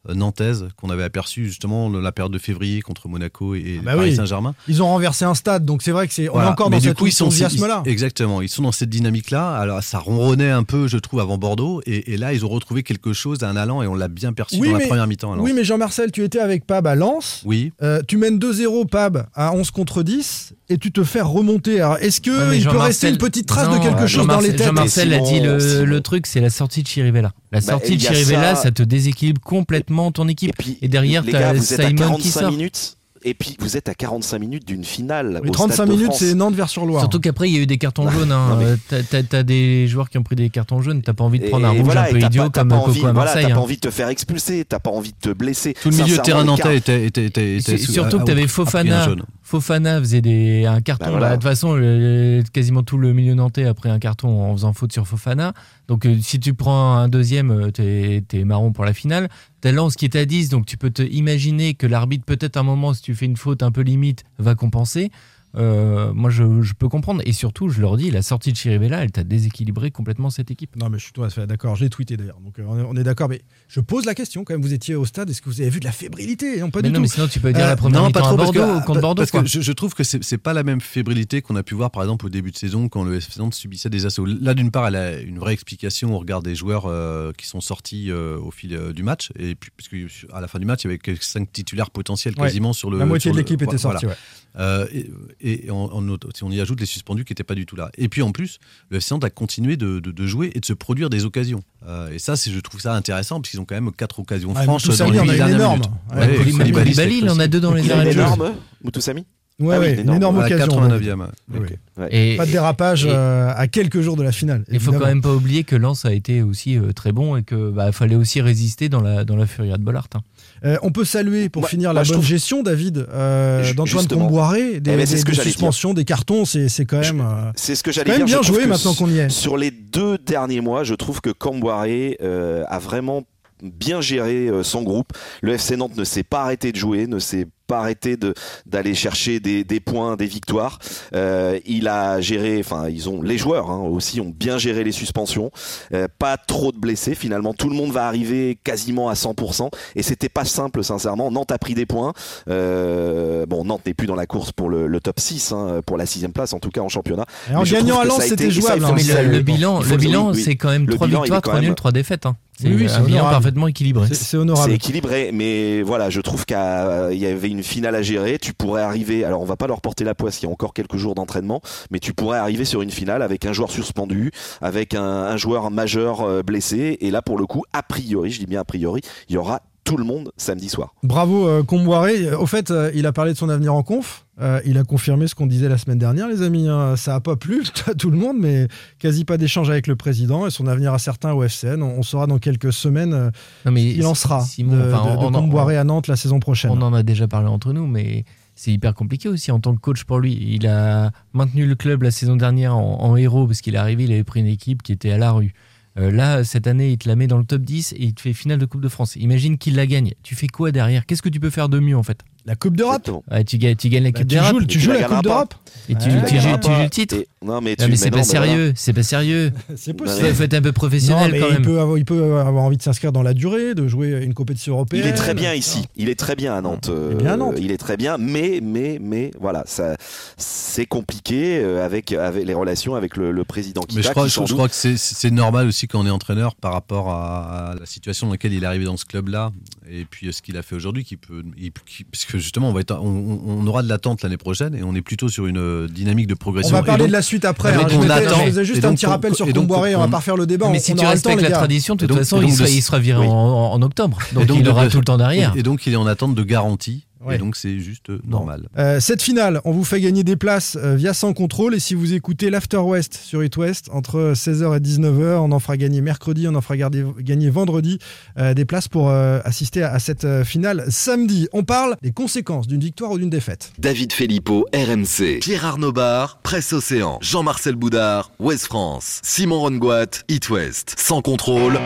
nantaise qu'on avait aperçue justement dans la période de février contre Monaco et, et Bah Paris oui. Saint-Germain. Ils ont renversé un stade, donc c'est vrai que c'est. On est Voilà. encore Mais dans cet enthousiasme-là. exactement. Ils sont dans cette dynamique-là. Alors, ça ronronnait un peu, je trouve, avant Bordeaux. Et, et là, ils ont retrouvé quelque chose, un allant, et on l'a bien perçu Oui, dans mais- la première mi-temps. à Lens. Oui, mais Jean-Marcel, tu étais avec Pab à Lens. Oui. Euh, tu mènes 2-0 Pab à 11 contre 10 et tu te fais remonter. Alors, est-ce que Ouais, il peut rester une petite trace Non, de quelque chose dans les Jean-Marcel- têtes Jean-Marcel a dit le, truc, c'est la sortie de Chirivella. La Bah, sortie de Chirivella, ça. ça... te déséquilibre complètement ton équipe. Et puis, Et derrière, les t'as gars, vous êtes à Simon qui 45 sort. minutes. Et puis, vous êtes à 45 minutes d'une finale. Oui, au 35 Stade de minutes, c'est Nantes vers sur Loire. Surtout qu'après, il y a eu des cartons jaunes. hein. Mais- t'as- des joueurs qui ont pris des cartons jaunes. T'as pas envie de prendre un rouge voilà, un peu idiot pas- comme pas Coco envie, à voilà, Marseille. T'as pas hein. envie de te faire expulser, t'as pas envie de te blesser. Tout le milieu de terrain nantais était, était, était, était sous- surtout a- que t'avais a pris un Fofana. Fofana faisait des, un carton. Bah voilà. Là, De toute façon, quasiment tout le milieu nantais a pris un carton en faisant faute sur Fofana. Donc, euh, si tu prends un deuxième, euh, t'es es marron pour la finale. T'as Lens qui est à 10, donc tu peux te imaginer que l'arbitre, peut-être un moment, si tu fais une faute un peu limite, va compenser. Euh, moi, je, je peux comprendre. Et surtout, je leur dis, la sortie de Chirivella, elle t'a déséquilibré complètement cette équipe. Non, mais je suis tout à fait d'accord. Je l'ai tweeté d'ailleurs. Donc, euh, on est, d'accord. Mais je pose la question quand même. Vous étiez au stade. Est-ce que vous avez vu de la fébrilité? Non, pas mais du non, tout. mais sinon, tu peux dire Euh, la première Non, pas à trop, parce Bordeaux, que, contre Bordeaux. parce quoi. que je, je trouve que c'est pas la même fébrilité qu'on a pu voir, par exemple, au début de saison, quand le FC Nantes subissait des assauts. Là, d'une part, elle a une vraie explication au regard des joueurs euh, qui sont sortis euh, au fil euh, du match. Et puis, puisque à la fin du match, il y avait quelques cinq titulaires potentiels Ouais. quasiment sur le. La moitié sur de l'équipe était voilà. sortie. ouais. Euh, et on, on- si on y ajoute les suspendus qui n'étaient pas du tout là. Et puis en plus, le FC Nantes a continué de, de- de jouer et de se produire des occasions. Euh, et ça, c'est- je trouve ça intéressant parce qu'ils ont quand même quatre occasions Ah, franches dans les a une dernières énorme. minutes. Ouais, Koulibaly, il en a deux dans les Il a arrêts une de jeu. énorme, Moutoussamy Ouais, Ah oui, ouais, une une énorme À la occasion. 89e. Oui, Ok. oui. Ouais. Et- Pas de dérapage et- euh, à quelques jours de la finale. Il faut quand même pas oublier que Lens a été aussi euh, très bon et que bah, fallait aussi résister dans la dans la furia de Bollard. hein. Euh, on peut saluer pour finir la bonne trouve- gestion, David, euh, d'Antoine. Comboiré, des, Eh ben, des- dire. suspensions, des cartons, c'est quand même. euh, C'est ce que j'allais dire. bien joué maintenant qu'on y est. Sur les deux derniers mois, je trouve que Camboiré euh, a vraiment bien géré son groupe. Le FC Nantes ne s'est pas arrêté de jouer, ne s'est pas arrêté de d'aller chercher des, des points, des victoires. Euh, il a géré, enfin ils ont les joueurs hein, aussi ont bien géré les suspensions. Euh, pas trop de blessés finalement. Tout le monde va arriver quasiment à 100% et c'était pas simple sincèrement. Nantes a pris des points. Euh, bon Nantes n'est plus dans la course pour le, le top 6 hein, pour la sixième place en tout cas en championnat. Et en gagnant à Lens, ça a c'était ça, jouable. hein. Mais le bilan, le bilan, c'est quand même trois victoires, quand trois même- nuls, trois défaites. C'est Oui, oui, c'est un bilan honorable. parfaitement équilibré. C'est- honorable. C'est équilibré, mais voilà, je trouve qu'il y avait une finale à gérer. Tu pourrais arriver, alors on va pas leur porter la poisse, il y a encore quelques jours d'entraînement, mais tu pourrais arriver sur une finale avec un joueur suspendu, avec un, un joueur majeur euh, blessé, et là pour le coup, a priori, je dis bien a priori, il y aura tout le monde samedi soir. Bravo euh, Comboiré. Au fait, euh, il a parlé de son avenir en conf. Euh, il a confirmé ce qu'on disait la semaine dernière, les amis. hein. Ça n'a pas plu à tout le monde, mais quasi pas d'échange avec le président et son avenir incertain au FCN. On, on saura dans quelques semaines euh, Non, mais il en sera Simon, de, enfin, de- de on- on- Comboiré à Nantes la saison prochaine. On en a déjà parlé entre nous, mais c'est hyper compliqué aussi en tant que coach pour lui. Il a maintenu le club la saison dernière en, en héros parce qu'il est arrivé, il avait pris une équipe qui était à la rue. Euh, là, cette année, il te la met dans le top 10 et il te fait finale de Coupe de France. Imagine qu'il la gagne. Tu fais quoi derrière? Qu'est-ce que tu peux faire de mieux en fait? La Coupe d'Europe. Ouais, tu, gagnes, tu gagnes la Bah, Coupe d'Europe joues, tu joues la la Coupe d'Europe et tu, Ouais, tu la joues, gagnera tu joues le titre. Et- non mais, tu, Non, mais c'est pas sérieux, c'est pas sérieux. C'est possible. Il faut, être un peu professionnel quand il même. peut, avoir, il peut avoir envie de s'inscrire dans la durée, de jouer une compétition européenne. Il est très bien ici. Il est très bien à Nantes. Il est bien à Nantes. Euh, Il est très bien, mais mais mais voilà, ça c'est compliqué euh, avec avec les relations avec le, le président qui Mais je va, crois, qui je, je crois que c'est- normal aussi quand on est entraîneur par rapport à, à la situation dans laquelle il est arrivé dans ce club-là et puis ce qu'il a fait aujourd'hui, qui peut, il- qui- parce que justement, on, va être, on, on aura de l'attente l'année prochaine et on est plutôt sur une euh, dynamique de On progression. va Et parler donc- de la suite après. hein. Je, on attend. je faisais juste un petit on- rappel sur Comboiré. On va on- pas faire le débat. Mais on- si on tu aura le temps, respectes les la tradition, de toute donc- façon, il sera, de- il sera viré oui. en, en octobre. Donc, il aura tout le temps derrière. Et donc il est en attente de garantie. Ouais. Et donc c'est juste euh, normal. Euh, cette finale, on vous fait gagner des places euh, via Sans Contrôle. Et si vous écoutez l'After West sur It West, entre 16h et 19h, on en fera gagner mercredi, on en fera garder- gagner vendredi euh, des places pour euh, assister à, à cette euh, finale samedi. On parle des conséquences d'une victoire ou d'une défaite. David Filippo, RMC. Pierre Arnaud Bar, Presse Océan. Jean-Marcel Boudard, Ouest France. Simon Rongoat, It West. Sans contrôle.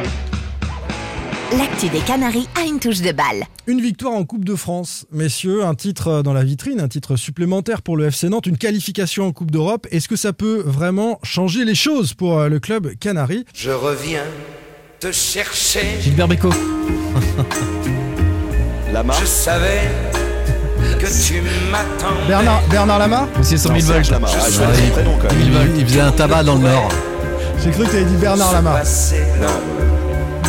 L'actu des Canaries a une touche de balle. Une victoire en Coupe de France, messieurs, un titre euh, dans la vitrine, un titre supplémentaire pour le FC Nantes, une qualification en Coupe d'Europe. Est-ce que ça peut vraiment changer les choses pour euh, le club canari Je reviens te chercher. Gilbert Bécaud. Lama. Je savais que tu m'attends. Bernard, Bernard Lama Monsieur 100 Non, 000 Serge volts. Lama. Ah, je Ouais, connais son il- prénom, quand même. Il, il faisait un tabac dans le Nord. J'ai cru que tu avais dit Bernard Lama.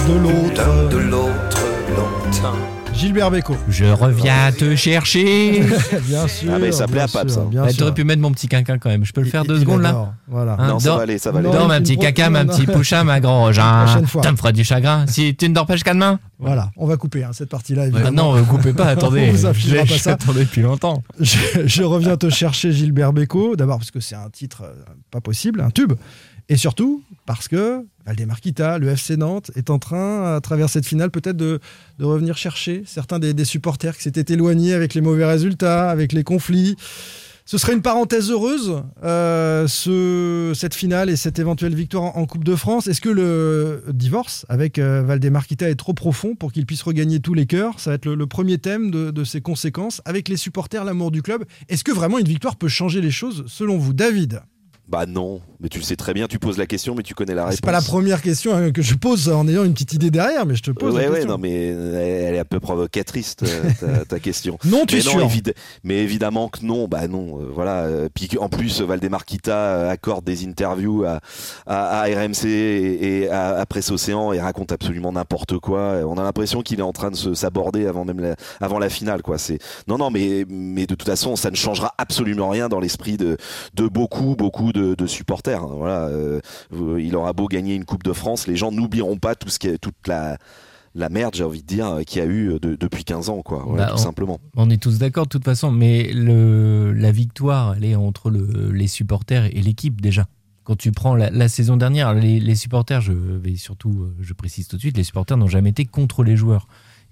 De l'autre. de l'autre longtemps. Gilbert Bécaud. Je reviens te chercher. bien sûr. Ah, mais ça plaît à Pape, ça. bien Bah. T'aurais pu mettre mon petit quinquin quand même. Je peux le faire Il- deux il secondes là Voilà. Hein, Non, ça dors- va aller, ça va aller. Non, Dors, ma petit pro- caca, non, ma non. petit pouchin, ma. Prochaine fois. Ça me fera du chagrin. Si tu ne dors pas jusqu'à demain Voilà, on va couper hein, cette partie-là. Ah évidemment. Non, euh, coupez pas, attendez. J'attendais depuis longtemps. Je, je reviens te chercher Gilbert Bécaud, d'abord parce que c'est un titre euh, pas possible, un tube, et surtout parce que Valdemar Kita, le FC Nantes, est en train, à travers cette finale, peut-être de, revenir chercher certains des, supporters qui s'étaient éloignés avec les mauvais résultats, avec les conflits. Ce serait une parenthèse heureuse, euh, ce, cette finale et cette éventuelle victoire en, Coupe de France. Est-ce que le divorce avec euh, Valdemar est trop profond pour qu'il puisse regagner tous les cœurs? Ça va être le, le premier thème de, de ses conséquences. Avec les supporters, l'amour du club, est-ce que vraiment une victoire peut changer les choses selon vous, David Bah non, mais tu le sais très bien, tu poses la question, mais tu connais la réponse. C'est pas la première question hein, que je pose en ayant une petite idée derrière, mais je te pose Ouais, la ouais, question. non, mais elle est un peu provocatrice, ta, ta- question. Non, tu mais es sûr. évid- mais évidemment que non, bah non, euh, voilà. euh, Puis en plus, Valdemar Kita euh, accorde des interviews à, à, à RMC et, et à, à Presse Océan et raconte absolument n'importe quoi. On a l'impression qu'il est en train de se s'aborder avant même la, avant la finale, quoi. C'est non, non, mais mais de toute façon, ça ne changera absolument rien dans l'esprit de de beaucoup, beaucoup de, de supporters. hein. Voilà, euh, il aura beau gagner une Coupe de France, les gens n'oublieront pas tout ce qui est toute la la merde, j'ai envie de dire, qu'il y a eu de- depuis 15 ans, quoi. Voilà, Bah, tout on- simplement. On est tous d'accord de toute façon, mais le, la victoire, elle est entre le- les supporters et l'équipe déjà. Quand tu prends la, la saison dernière, les, les supporters, je vais surtout, euh, je précise tout de suite, les supporters n'ont jamais été contre les joueurs.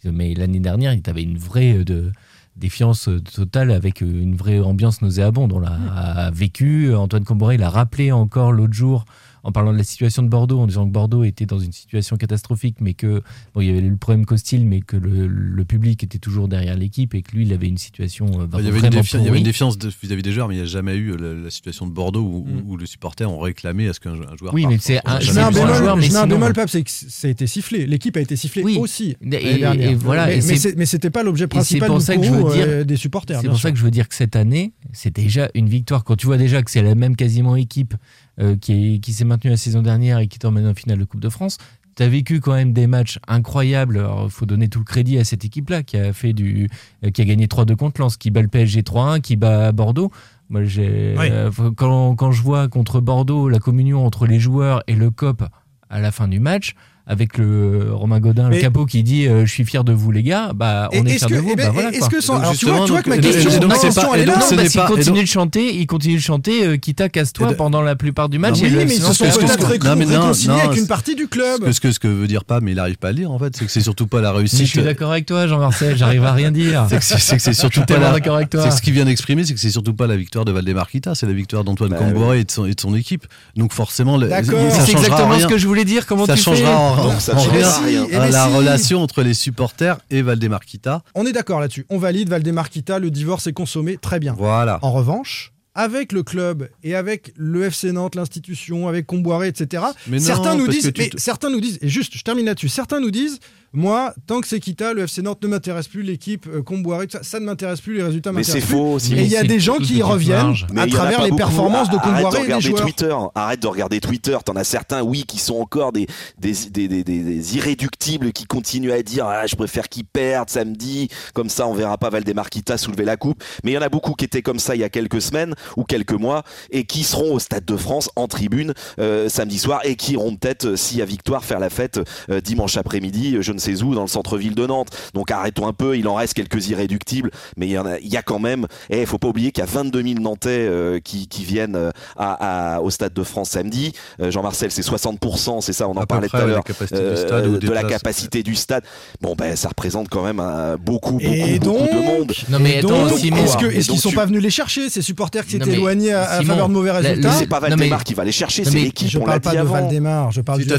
Mais l'année dernière, il y avait une vraie euh, de, défiance euh, totale avec euh, une vraie ambiance nauséabonde. On l'a a vécu. Antoine Comboré l'a rappelé encore l'autre jour en parlant de la situation de Bordeaux, en disant que Bordeaux était dans une situation catastrophique, mais que bon, il y avait le problème Costil, mais que le, le public était toujours derrière l'équipe et que lui, il avait une situation euh, Il y, avait une vraiment défi- il y avait pourrie. une défiance de- vis-à-vis des joueurs, mais il n'y a jamais eu la, la situation de Bordeaux où, Mm. où- où les supporters ont réclamé à ce qu'un un joueur Oui, mais c'est un- un bémol, joueur, mais un bémol, Pape, c'est que ça a été sifflé. L'équipe a été sifflée Oui. aussi. Et- voilà, mais, mais c'était pas l'objet principal pour du ça que je courroux, veux dire- euh, des supporters. C'est pour ça que je veux dire que cette année, c'est déjà une victoire. Quand tu vois déjà que c'est la même quasiment équipe euh, qui, est- qui s'est maintenue la saison dernière et qui t'emmène en finale de Coupe de France, tu as vécu quand même des matchs incroyables. Il faut donner tout le crédit à cette équipe-là qui a fait du, euh, qui a gagné 3-2 contre Lens, qui bat le PSG 3-1, qui bat Bordeaux. Moi, j'ai, Oui. euh, quand, quand je vois contre Bordeaux la communion entre les joueurs et le COP à la fin du match, avec le Romain Godin, Mais- le capot qui dit euh, Je suis fier de vous, les gars, bah, on est est-ce fiers que- de vous. eh ben, bah, voilà, est-ce que sans- alors tu vois, tu vois que ma question, donc, ma question, pas- elle est là. Non, pas- et continue donc- de chanter, il continue de chanter, euh, quitte à casse-toi de- pendant la plupart du match. Oui, et le mais ils se sont peut-être non, mais non, réconciliés non, avec une partie du club. Ce que, ce que, veut dire pas, mais il n'arrive pas à lire en fait, c'est que c'est surtout pas la Mais réussite. je suis d'accord avec toi, Jean-Marcel, j'arrive à rien dire. C'est que c'est- surtout Je suis pas d'accord avec toi. Ce qu'il vient d'exprimer, c'est que c'est surtout pas la victoire de Valdemar Kita, c'est la victoire d'Antoine Bah, Camboré et, de son, et de son équipe. Donc forcément, C'est exactement ce que je voulais dire. Comment ça tu changera fais Donc, ça rien la si. relation entre les supporters et Valdemar Kita. On est d'accord là-dessus. On valide Valdemar Kita, le divorce est consommé, très bien. Voilà. En revanche, avec le club et avec le FC Nantes, l'institution, avec Comboiré, etc. Mais non, certains nous disent, mais certains nous disent, et juste, je termine là-dessus. Certains nous disent, Moi, tant que c'est Kita, le FC Nantes ne m'intéresse plus, l'équipe euh, Comboiré, ça, ça ne m'intéresse plus, les résultats Mais m'intéressent c'est plus. faux aussi. Et il y a C'est des gens qui y reviennent. Mais à travers les beaucoup. performances de Arrête de Comboiré et des regarder joueurs. Twitter. Arrête de regarder Twitter. T'en as certains, oui, qui sont encore des, des, des, des, des- des irréductibles qui continuent à dire ah, je préfère qu'ils perdent samedi. Comme ça, on verra pas Valdemar Kita soulever la coupe. Mais il y en a beaucoup qui étaient comme ça il y a quelques semaines ou quelques mois et qui seront au Stade de France en tribune euh, samedi soir et qui iront peut-être, euh, s'il y a victoire, faire la fête euh, dimanche après-midi, je ne où, dans le centre-ville de Nantes. Donc arrêtons un peu. Il en reste quelques irréductibles, mais il y en a, il y a quand même. Et il faut pas oublier qu'il y a 22 000 Nantais euh, qui, qui viennent euh, à, à- au Stade de France samedi. Euh, Jean-Marcel, c'est 60%, c'est ça, on en À parlait tout à l'heure, euh, de la places. capacité du stade. Bon, ben, ça représente quand même euh, beaucoup, beaucoup, Et beaucoup donc, de monde. Non, mais est-ce qu'ils donc sont tu- pas venus les chercher, ces supporters qui s'étaient éloignés à, à Simon, faveur de mauvais résultats Mais c'est pas Valdemar mais- qui va les chercher, c'est mais l'équipe, Je parle pas de. Valdemar, je parle de. Bah,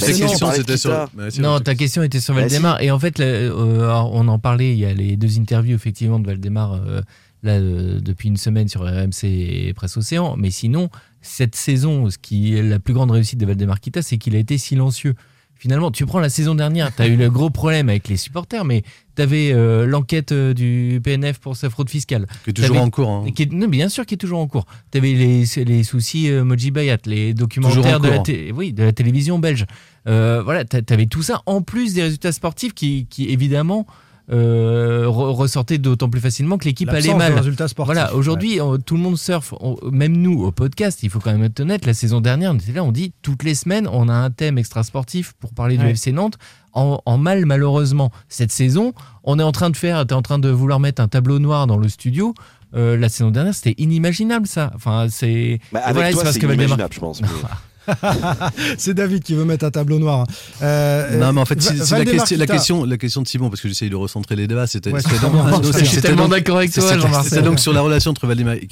c'est Non, ta question était sur Bah, Valdemar. Et en fait, là, euh, on en parlait, il y a les deux interviews effectivement de Valdemar euh, là, euh, depuis une semaine sur RMC et Presse Océan. Mais sinon, cette saison, ce qui est la plus grande réussite de Valdemar Kita, c'est qu'il a été silencieux. Finalement, tu prends la saison dernière, tu as eu le gros problème avec les supporters, mais tu avais l'enquête euh, du PNF pour sa fraude fiscale. Que toujours T'avais- en cours. hein. Qui est- non, bien sûr, qui est toujours en cours. Tu avais les, les soucis euh, Moji Bayat, les Toujours documentaires en de la, oui, de la télévision belge. Euh, voilà, tu avais tout ça, en plus des résultats sportifs qui, qui évidemment, euh, re- ressortaient d'autant plus facilement que l'équipe allait mal. résultats sportifs. Voilà, aujourd'hui, on- tout le monde surfe. On- même nous, au podcast, il faut quand même être honnête, la saison dernière, on était là, on dit toutes les semaines, on a un thème extra sportif pour parler du Ouais. FC Nantes. En, en mal, malheureusement, cette saison, on est en train de faire, t'es en train de vouloir mettre un tableau noir dans le studio. Euh, la saison dernière, c'était inimaginable, ça. Enfin, c'est. Bah, avec voilà, toi, parce c'est inimaginable, je pense. mais- C'est David qui veut mettre un tableau noir. hein. Euh, Non, mais en fait, c'est c'est la, question, la, question, la question de Simon, parce que j'essaye de recentrer les débats, c'était Ouais, Je suis donc- tellement d'accord avec toi, Jean-Marcel. C'était donc sur la relation entre Valdemar et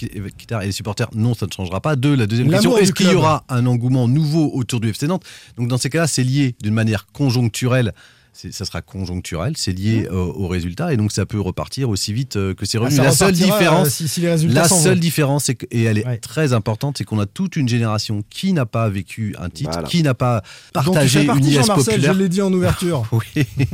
les supporters. Non, ça ne changera pas. Deux, la deuxième L'amour question, est-ce qu'il y aura un engouement nouveau autour du FC Nantes? Donc dans ces cas-là, c'est lié d'une manière conjoncturelle. Ça sera conjoncturel, c'est lié euh, aux résultats et donc ça peut repartir aussi vite euh, que c'est Ah, revenu. ça la seule différence, euh, si- si les résultats la seule vont. différence, que- et elle est Ouais. très importante, c'est qu'on a toute une génération qui n'a pas vécu un titre, Voilà. qui n'a pas tu partagé fais une IS Jean-Marcel, populaire. je l'ai dit en ouverture. Oui, Tu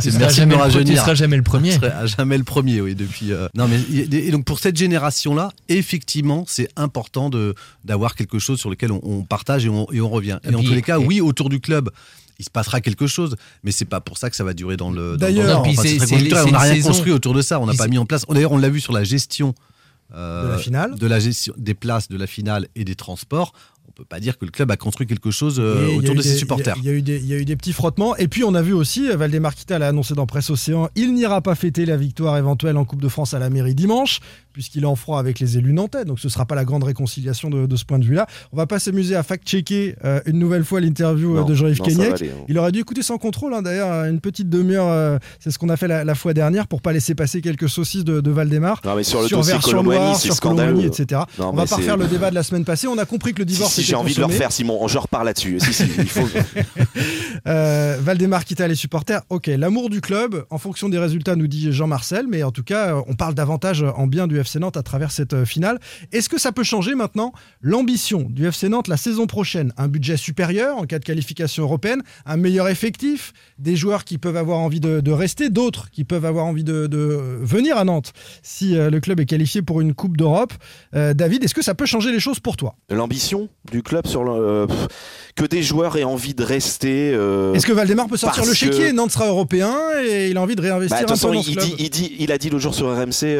c'est seras merci de jamais me le- tu rajeunir. seras jamais le premier. Je serai à jamais le premier, oui, depuis. euh, Non, mais et donc pour cette génération-là, effectivement, c'est important de d'avoir quelque chose sur lequel on, on partage et on, et on revient. Et, Et en puis- tous les cas, et- oui, autour du club. Il se passera quelque chose, mais c'est pas pour ça que ça va durer dans le. D'ailleurs- Enfin, on n'a rien saison- construit autour de ça. On n'a pas mis en place. D'ailleurs, on l'a vu sur la gestion euh, De la finale. de la gestion des places, de la finale et des transports. On peut pas dire que le club a construit quelque chose euh, autour de ses des- supporters. Il y, a- y eu des- il y a eu des petits frottements. Et puis, on a vu aussi, euh, Valdemar Kita l'a annoncé dans Presse Océan, il n'ira pas fêter la victoire éventuelle en Coupe de France à la mairie dimanche, puisqu'il est en froid avec les élus nantais. Donc, ce ne sera pas la grande réconciliation de, de ce point de vue-là. On va pas s'amuser à fact-checker euh, une nouvelle fois l'interview euh, de Jean-Yves Kenyek. hein. Il aurait dû écouter sans contrôle, hein, d'ailleurs, une petite demi-heure. euh, c'est ce qu'on a fait la, la fois dernière pour pas laisser passer quelques saucisses de, de Valdemar. Non, mais sur le dossier Colomboigny, c'est sur scandaleux. Colomboigny, etc. Non, on va pas refaire le débat de la semaine passée. On a compris que le divorce si, était j'ai envie de le refaire, Simon. Je repars là-dessus. si, si, il faut. Euh, Valdemar quitta les supporters. Ok, l'amour du club, en fonction des résultats, nous dit Jean-Marcel, mais en tout cas, euh, on parle davantage en bien du FC Nantes à travers cette euh, finale. Est-ce que ça peut changer maintenant l'ambition du FC Nantes la saison prochaine? Un budget supérieur en cas de qualification européenne, un meilleur effectif, des joueurs qui peuvent avoir envie de, de rester, d'autres qui peuvent avoir envie de, de venir à Nantes si euh, le club est qualifié pour une Coupe d'Europe. Euh, David, est-ce que ça peut changer les choses pour toi? L'ambition du club sur le, euh, que des joueurs aient envie de rester. euh, Est-ce que Valdemar peut sortir le chéquier? que- Nantes sera européen et il a envie de Bah, réinvestir un peu dans il, ce club dit, il, dit- il a dit le jour sur RMC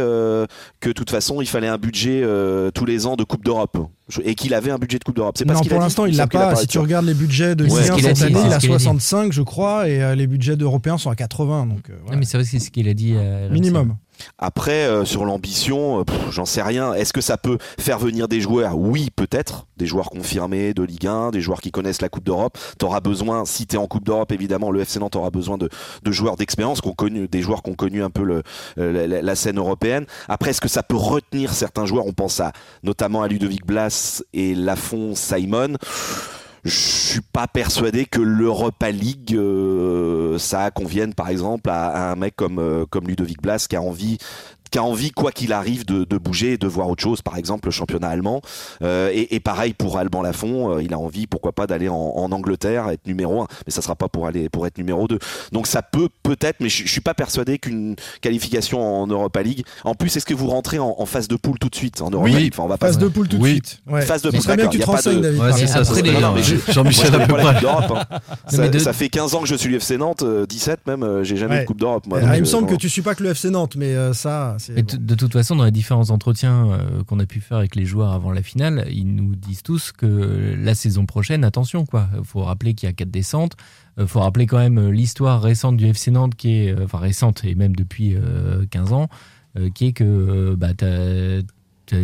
que toute façon, il fallait un budget euh, tous les ans de Coupe d'Europe. Et qu'il avait un budget de Coupe d'Europe. C'est non, pour l'instant, il l'a pas. Si tu regardes les budgets de Ouais, Ligue c'est 1 ce qu'il a cette année, il a qu'il a dit. 65, je crois, et euh, les budgets d'Européens sont à 80. Donc, euh, voilà. Non, mais c'est vrai que c'est ce qu'il a dit. minimum. Après, euh, sur l'ambition, euh, j'en sais rien. Est-ce que ça peut faire venir des joueurs? Oui, peut-être. Des joueurs confirmés de Ligue 1, des joueurs qui connaissent la Coupe d'Europe. T'auras besoin, si t'es en Coupe d'Europe, évidemment, le FC Nantes besoin de, joueurs d'expérience, des joueurs qui ont connu un peu euh, la, la scène européenne. Après, est-ce que ça peut retenir certains joueurs? On pense à notamment à Ludovic Blas et Lafont Simon. Je suis pas persuadé que l'Europa League, euh, ça convienne par exemple à, un mec comme, euh, comme Ludovic Blas qui a envie qui a envie, quoi qu'il arrive, de, de, bouger et de voir autre chose, par exemple le championnat allemand. Euh, et, et, pareil pour Alban Lafont, euh, il a envie, pourquoi pas, d'aller en, en, Angleterre, être numéro 1, mais ça sera pas pour aller pour être numéro 2. Donc ça peut peut-être, mais je, je suis pas persuadé qu'une qualification en Europa League. En plus, est-ce que vous rentrez en, en, phase de poule tout de suite en Europa oui, League? Enfin, on va phase pas... de poule tout de oui. suite. Ouais. Phase de poule. poule. bien que tu te renseignes, David. Ouais, c'est ça. Après, non, mais Jean-Michel. Hein. Ça, de... ça, fait 15 ans que je suis l'UFC Nantes, 17 même, euh, j'ai jamais ouais. eu de Coupe d'Europe. Ah, il me semble que tu suis pas que le FC Nantes, mais ça. Mais. De toute façon, dans les différents entretiens euh, qu'on a pu faire avec les joueurs avant la finale, ils nous disent tous que la saison prochaine, attention, quoi. Il faut rappeler qu'il y a quatre descentes. Il faut rappeler quand même l'histoire récente du FC Nantes, qui est, euh, enfin récente et même depuis 15 ans, euh, qui est que bah,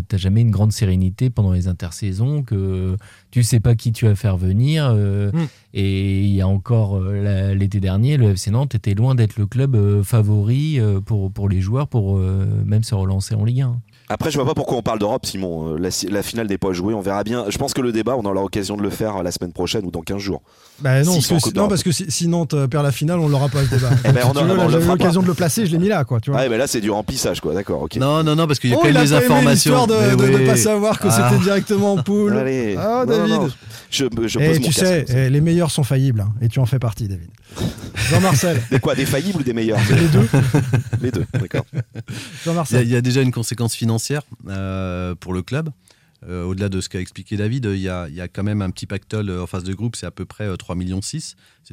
t'as jamais une grande sérénité pendant les intersaisons, que tu sais pas qui tu vas faire venir. Euh, mm. Et il y a encore euh, l'été dernier, le FC Nantes était loin d'être le club euh, favori pour, pour les joueurs pour même se relancer en Ligue 1. Après, je vois pas pourquoi on parle d'Europe, Simon. La, la finale n'est pas jouée, on verra bien. Je pense que le débat, on aura l'occasion de le faire la semaine prochaine ou dans 15 jours. Bah non, si parce, que, non parce que si, si, Nantes perd la finale, on l'aura pas ce débat. eh ben, on eu l'occasion de le placer, je l'ai mis là, quoi. Tu vois. Ah, mais là, c'est du remplissage, quoi. D'accord, ok. Non, non, non, parce qu'il y a oh, quand même des informations. de, de, de, de pas savoir que ah. c'était directement en poule. Allez. Ah, David. Non, non. Je, je et tu sais, et les meilleurs sont faillibles, hein, et tu en fais partie, David. Jean-Marcel. Des quoi Des faillibles ou des meilleurs Les deux. les deux, d'accord. Jean-Marcel. Il y, y, a déjà une conséquence financière euh, pour le club. Euh, Au-delà de ce qu'a expliqué David, il y, a, il y, a, quand même un petit pactole en phase de groupe, c'est à peu près 3,6 millions. C'est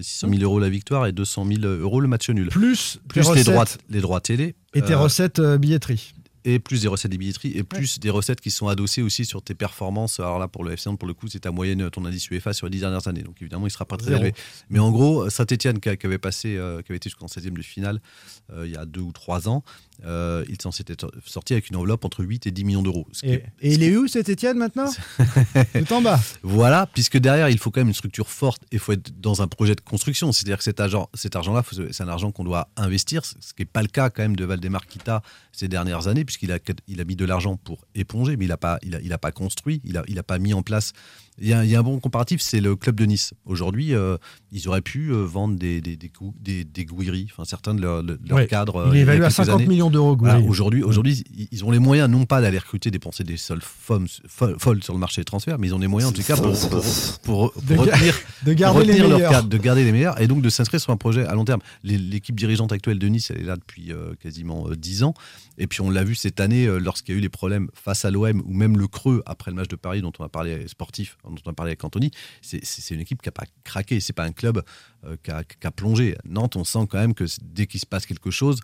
600 000 euros la victoire et 200 000 euros le match nul. Plus, plus les, droits, les droits télé. Et tes euh, recettes euh, billetterie et plus des recettes des billetteries et plus ouais. des recettes qui sont adossées aussi sur tes performances. Alors là, pour le FC pour le coup, c'est ta moyenne, ton indice UEFA sur les 10 dernières années. Donc évidemment, il ne sera pas très Zéro. élevé. Mais en gros, Saint-Etienne, qui, qui, avait passé, euh, qui avait été jusqu'en 16e de finale euh, il y a deux ou trois ans, euh, il s'en s'était sorti avec une enveloppe entre 8 et 10 millions d'euros. Et, est... et, il est où Saint-Etienne maintenant Tout en bas. Voilà, puisque derrière, il faut quand même une structure forte et il faut être dans un projet de construction. C'est-à-dire que cet, argent, cet argent-là, c'est un argent qu'on doit investir, ce qui n'est pas le cas quand même de Valdemar Kita ces dernières années, puisqu'il a, il a mis de l'argent pour éponger, mais il n'a pas, il a, il a pas construit, il n'a il a pas mis en place il y, a, il y, a, un bon comparatif, c'est le club de Nice. Aujourd'hui, euh, ils auraient pu euh, vendre des, des, des, des, des Gouiri, enfin certains de leurs leur ouais, cadres. Il est évalué à 50 années. millions d'euros. Voilà, aujourd'hui, aujourd'hui, ils ont les moyens non pas d'aller recruter, dépenser des sols folles, folles sur le marché des transferts, mais ils ont les moyens en tout cas pour, pour, pour, pour de retenir, de garder retenir les leur meilleurs. cadre, de garder les meilleurs et donc de s'inscrire sur un projet à long terme. L'équipe dirigeante actuelle de Nice, elle est là depuis euh, quasiment euh, 10 ans. Et puis on l'a vu cette année euh, lorsqu'il y a eu les problèmes face à l'OM ou même le creux après le match de Paris dont on a parlé sportif, dont on a parlé avec Anthony c'est une équipe qui n'a pas craqué, c'est pas un club euh, qui, a, qui, a, plongé. Nantes, on sent quand même que dès qu'il se passe quelque chose,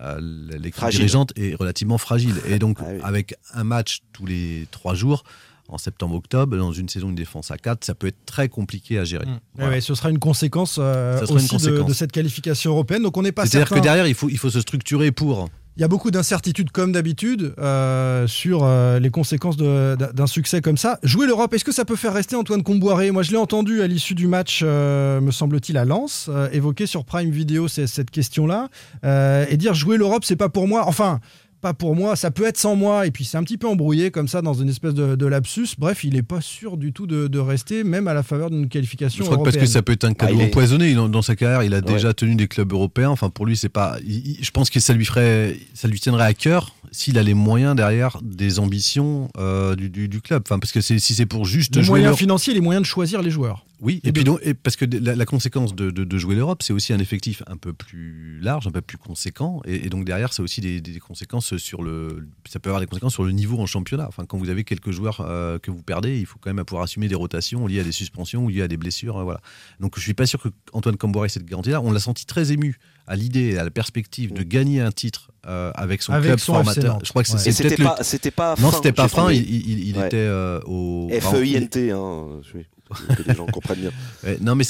euh, l'équipe dirigeante est relativement fragile. Et donc, ah oui. avec un match tous les trois jours, en septembre-octobre, dans une saison de défense à 4, ça peut être très compliqué à gérer. Mmh. Voilà. Ouais, ce sera une conséquence, euh, sera aussi une conséquence. De, de, cette qualification européenne. Donc on n'est pas C'est-à-dire certain... que derrière, il faut, il faut se structurer pour. Il y a beaucoup d'incertitudes, comme d'habitude, euh, sur euh, les conséquences d'un succès comme ça. Jouer l'Europe, est-ce que ça peut faire rester Antoine Comboiré? Moi, je l'ai entendu à l'issue du match, euh, me semble-t-il, à Lens, évoquer sur Prime Video cette question-là, et dire jouer l'Europe, c'est pas pour moi. Enfin, pas pour moi, ça peut être sans moi, et puis c'est un petit peu embrouillé comme ça dans une espèce de, de lapsus. Bref, il n'est pas sûr du tout de, de, rester, même à la faveur d'une qualification. Je crois européenne. que parce que ça peut être un cadeau ah, est... empoisonné dans, dans, sa carrière. Il a ouais. déjà tenu des clubs européens. Enfin, pour lui, c'est pas. Il, je pense que ça lui ferait, ça lui tiendrait à cœur s'il a les moyens derrière des ambitions euh, du, du, du, club. Enfin, parce que si c'est pour juste les jouer moyens leur... financiers, les moyens de choisir les joueurs. Oui, et, et puis donc, et parce que la, la conséquence de, de, de jouer l'Europe, c'est aussi un effectif un peu plus large, un peu plus conséquent, et, et donc derrière, c'est aussi des, des, conséquences sur le, ça peut avoir des conséquences sur le niveau en championnat. Enfin, quand vous avez quelques joueurs euh, que vous perdez, il faut quand même pouvoir assumer des rotations liées à des suspensions ou liées à des blessures, euh, voilà. Donc, je suis pas sûr que Antoine Camboire ait cette garantie-là. On l'a senti très ému à l'idée et à la perspective de gagner un titre euh, avec son avec club son formateur. Je crois que ouais. c'était pas, le... pas, non, c'était pas fin. Il, il, il ouais. était euh, au FEINT. Hein, je non, mais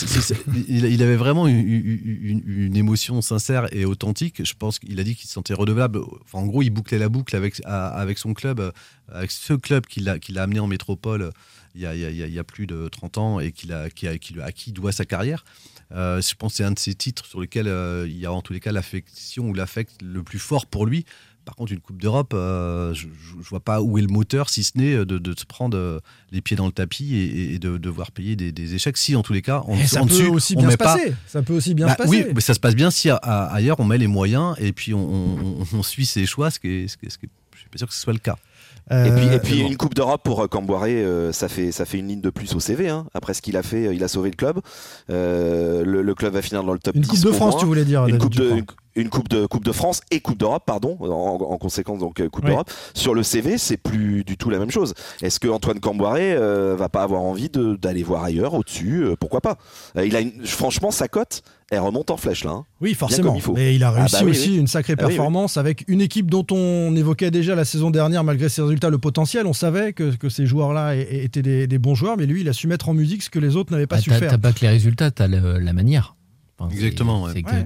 il, il, avait vraiment une, une, émotion sincère et authentique. Je pense qu'il a dit qu'il se sentait redevable. En gros, il bouclait la boucle avec, avec son club, avec ce club qu'il a, a amené en métropole il y a, il il plus de 30 ans et a, qui a, qui, à qui doit sa carrière. Euh, je pense que c'est un de ces titres sur lesquels euh, il y a en tous les cas l'affection ou l'affect le plus fort pour lui Par contre, une Coupe d'Europe, euh, je, je vois pas où est le moteur, si ce n'est de, de se prendre euh, les pieds dans le tapis et, et de devoir payer des, des échecs. Si, en tous les cas, en, Et ça en peut dessus, aussi on bien se pas- passer. Ça peut aussi bien Bah se passer. Oui, mais ça se passe bien si ailleurs on met les moyens et puis on, on- on suit ses choix, ce qui est, ce qui est- ce qui est- je suis pas sûr que ce soit le cas. Et puis, et puis bon. une Coupe d'Europe pour euh, Camboiré, euh, ça, fait, ça fait une ligne de plus au CV. hein. Après ce qu'il a fait, euh, il a sauvé le club. Euh, le, le club va finir dans le top Une 10. Coupe de France, moins. tu voulais dire, Une David, coupe je de, crois. Une, coupe de Coupe de France et Coupe d'Europe, pardon, en, en conséquence donc euh, Coupe Oui. d'Europe. Sur le CV, c'est plus du tout la même chose. Est-ce que Antoine Camboiré euh, va pas avoir envie d'aller voir ailleurs, au-dessus Euh, Pourquoi pas? Euh, Il a une- franchement sa cote, elle remonte en flèche là. hein. Oui, forcément. il faut. Mais il a Ah réussi bah oui, aussi oui. une sacrée Ah oui, oui. performance avec une équipe dont on évoquait déjà la saison dernière, malgré ses résultats, le potentiel. On savait que, que ces joueurs-là étaient des, des bons joueurs, mais lui, il a su mettre en musique ce que les autres n'avaient pas Ah, su faire. t'as pas que les résultats, t'as le- la manière. Enfin, c'est- Exactement, ouais. C'est que Ouais.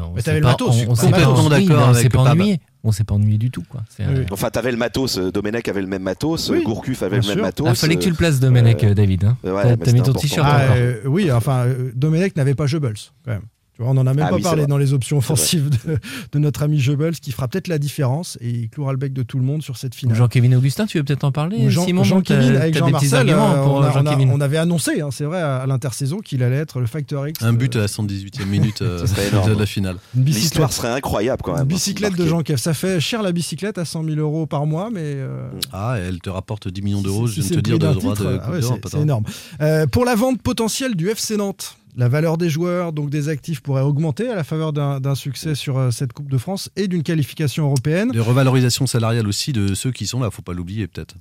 on s'est t'avais le pas- matos, on- on s'est complètement pas- oui, on avec s'est pas Pab. ennuyé. On s'est pas ennuyé du tout, quoi. Oui, euh, Enfin, t'avais le matos, euh, Domenech avait le même matos, Oui, euh, Gourcuff avait bien le même matos. Ah, fallait que tu euh, le places, Domenech, euh, David. Hein. ouais, T'as- mis ton t-shirt Ah, encore. euh, oui, enfin, euh, Domenech n'avait pas Goebbels, quand même. Tu vois, on n'en a même Ah pas oui, parlé dans les options offensives de, de notre ami Goebbels, qui fera peut-être la différence et il clouera le bec de tout le monde sur cette finale. Jean-Kévin Augustin, tu veux peut-être en parler Jean, Simon Jean-Kévin t'as- avec Jean-Marcel, arguments euh, on, a- on a- Jean-Kévin. on avait annoncé, hein, c'est vrai, à, à l'intersaison qu'il allait être le Factor X. Un euh, but à la 118e minute euh, de la finale. une bicyclette. L'histoire serait incroyable quand même. Une bicyclette de Marqué. Jean Kev. Ça fait cher la bicyclette à 100 000 euros par mois, mais. euh, Ah, et elle te rapporte 10 millions d'euros, si je c'est viens de te dire, de droit de ah c'est- énorme. Euh, pour la vente potentielle du FC Nantes, la valeur des joueurs, donc des actifs, pourrait augmenter à la faveur d'un succès sur euh, cette Coupe de France et d'une qualification européenne. De revalorisation salariale aussi de ceux qui sont là, faut pas l'oublier peut-être.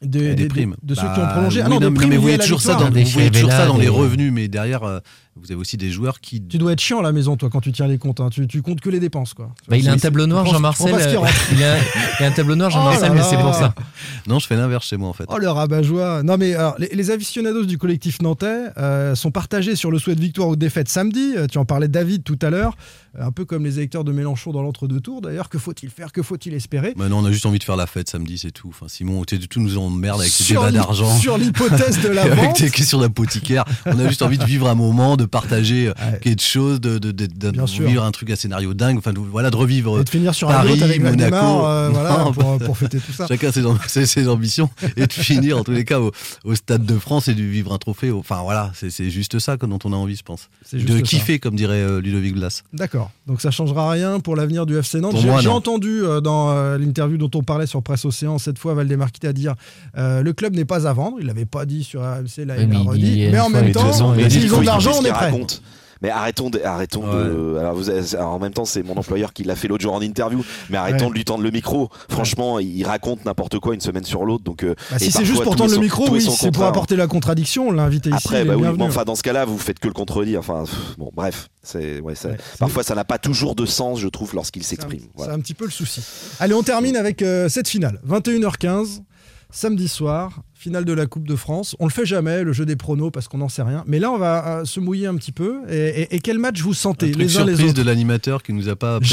Des, Et des- des primes. de ceux Bah, qui ont prolongé. Ah non, des mais- primes mais vous voyez toujours ça dans, Des vous voyez toujours ça dans les revenus, mais derrière, euh, vous avez aussi des joueurs qui. Tu dois être chiant à la maison, toi, quand tu tiens les comptes. hein. Tu, tu comptes que les dépenses, quoi. Bah, il a un tableau noir, Jean-Marcel. euh. Il a, il a un tableau noir, Oh Jean-Marcel, mais c'est pour ça. Non, je fais l'inverse chez moi en fait. Oh le rabat-joie Non mais alors, les, les aficionados du collectif nantais euh, sont partagés sur le souhait de victoire ou de défaite samedi. Euh, tu en parlais David tout à l'heure. Un peu comme les électeurs de Mélenchon dans l'entre-deux tours. D'ailleurs, que faut-il faire? Que faut-il espérer? Bah non, on a juste envie de faire la fête samedi, c'est tout. Enfin, Simon, tu tout nous emmerde avec Sur débats d'argent. sur l'hypothèse de la avec vente. tes questions d'apothicaire. On a juste envie de vivre un moment, de partager euh, quelque chose, de, de, vivre un truc, un scénario dingue. Enfin, de- voilà, de revivre Et de finir sur un Paris, yacht avec Monaco. Euh, voilà, Non, pour, bah, pour fêter tout ça. Chacun ses, amb- ses, ses ambitions et de finir en tous les cas au, au Stade de France et de vivre un trophée. Enfin voilà, c'est juste ça que- dont on a envie, je pense. De ça. kiffer, comme dirait euh, Ludovic Blas. D'accord. Donc ça changera rien pour l'avenir du FC Nantes. J'ai entendu euh, dans euh, l'interview dont on parlait sur Presse Océan cette fois Valdemar Kita dire euh, le club n'est pas à vendre. Il l'avait pas dit sur AMC, là il l'a redit. dit, Mais en même temps, s'ils ont de l'argent, on est. raconte. Mais arrêtons de, arrêtons de. Alors vous avez- alors en même temps, c'est mon employeur qui l'a fait l'autre jour en interview. Mais arrêtons Ouais. de lui tendre le micro. Franchement, il raconte n'importe quoi une semaine sur l'autre. Donc, euh, Bah, si c'est juste pour tendre le micro, oui, c'est pour apporter la contradiction. L'invité ici. Après, bah oui, mais enfin, dans ce cas-là, vous faites que le contredire. Enfin, pff, bon, bref, c'est, ça- parfois ça n'a pas toujours de sens, je trouve, lorsqu'il s'exprime. C'est Voilà. un petit peu le souci. Allez, on termine avec euh, cette finale. 21h15, samedi soir, finale de la Coupe de France. On le fait jamais, le jeu des pronos, parce qu'on n'en sait rien. Mais là, on va euh, se mouiller un petit peu. Et, et- et quel match vous Un sentez, truc les uns les surprise autres de l'animateur qui nous a pas préparé.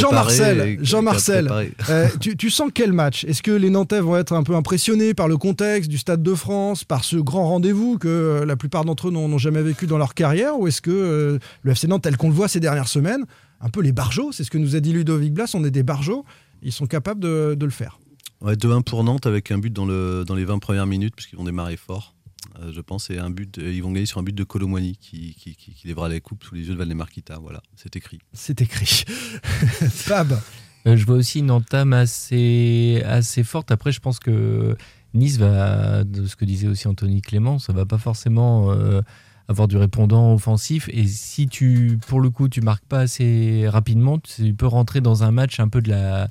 Qui a Jean-Marcel, préparé. euh, tu, tu sens quel match? Est-ce que les Nantais vont être un peu impressionnés par le contexte du Stade de France, par ce grand rendez-vous que euh, la plupart d'entre eux n'ont n'ont jamais vécu dans leur carrière? Ou est-ce que euh, le FC Nantes, tel qu'on le voit ces dernières semaines, un peu les barjots, c'est ce que nous a dit Ludovic Blas, on est des barjots, ils sont capables de, de le faire Ouais, 2-1 pour Nantes avec un but dans, le, dans les 20 premières minutes, puisqu'ils vont démarrer fort. Euh, je pense et un but, ils vont gagner sur un but de Colomwani qui, qui, qui, qui lèvera les coupes sous les yeux de Valdemar Kita. Voilà, c'est écrit. C'est écrit. Fab Euh, je vois aussi une entame assez, assez forte. Après, je pense que Nice va, de ce que disait aussi Anthony Clément, ça va pas forcément euh, avoir du répondant offensif. Et si tu, pour le coup, tu marques pas assez rapidement, tu peux rentrer dans un match un peu de la,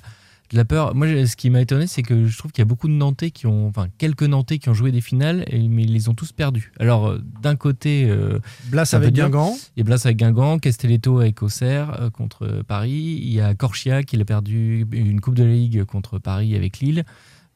de la peur. Moi, ce qui m'a étonné, c'est que je trouve qu'il y a beaucoup de Nantais qui ont, enfin, quelques Nantais qui ont joué des finales, mais ils les ont tous perdus. Alors, euh, d'un côté, euh, Blas avec Guingamp. il y a Blas avec Guingamp, Castelletto avec Auxerre euh, contre Paris. Il y a Corchia qui a perdu une Coupe de la Ligue contre Paris avec Lille.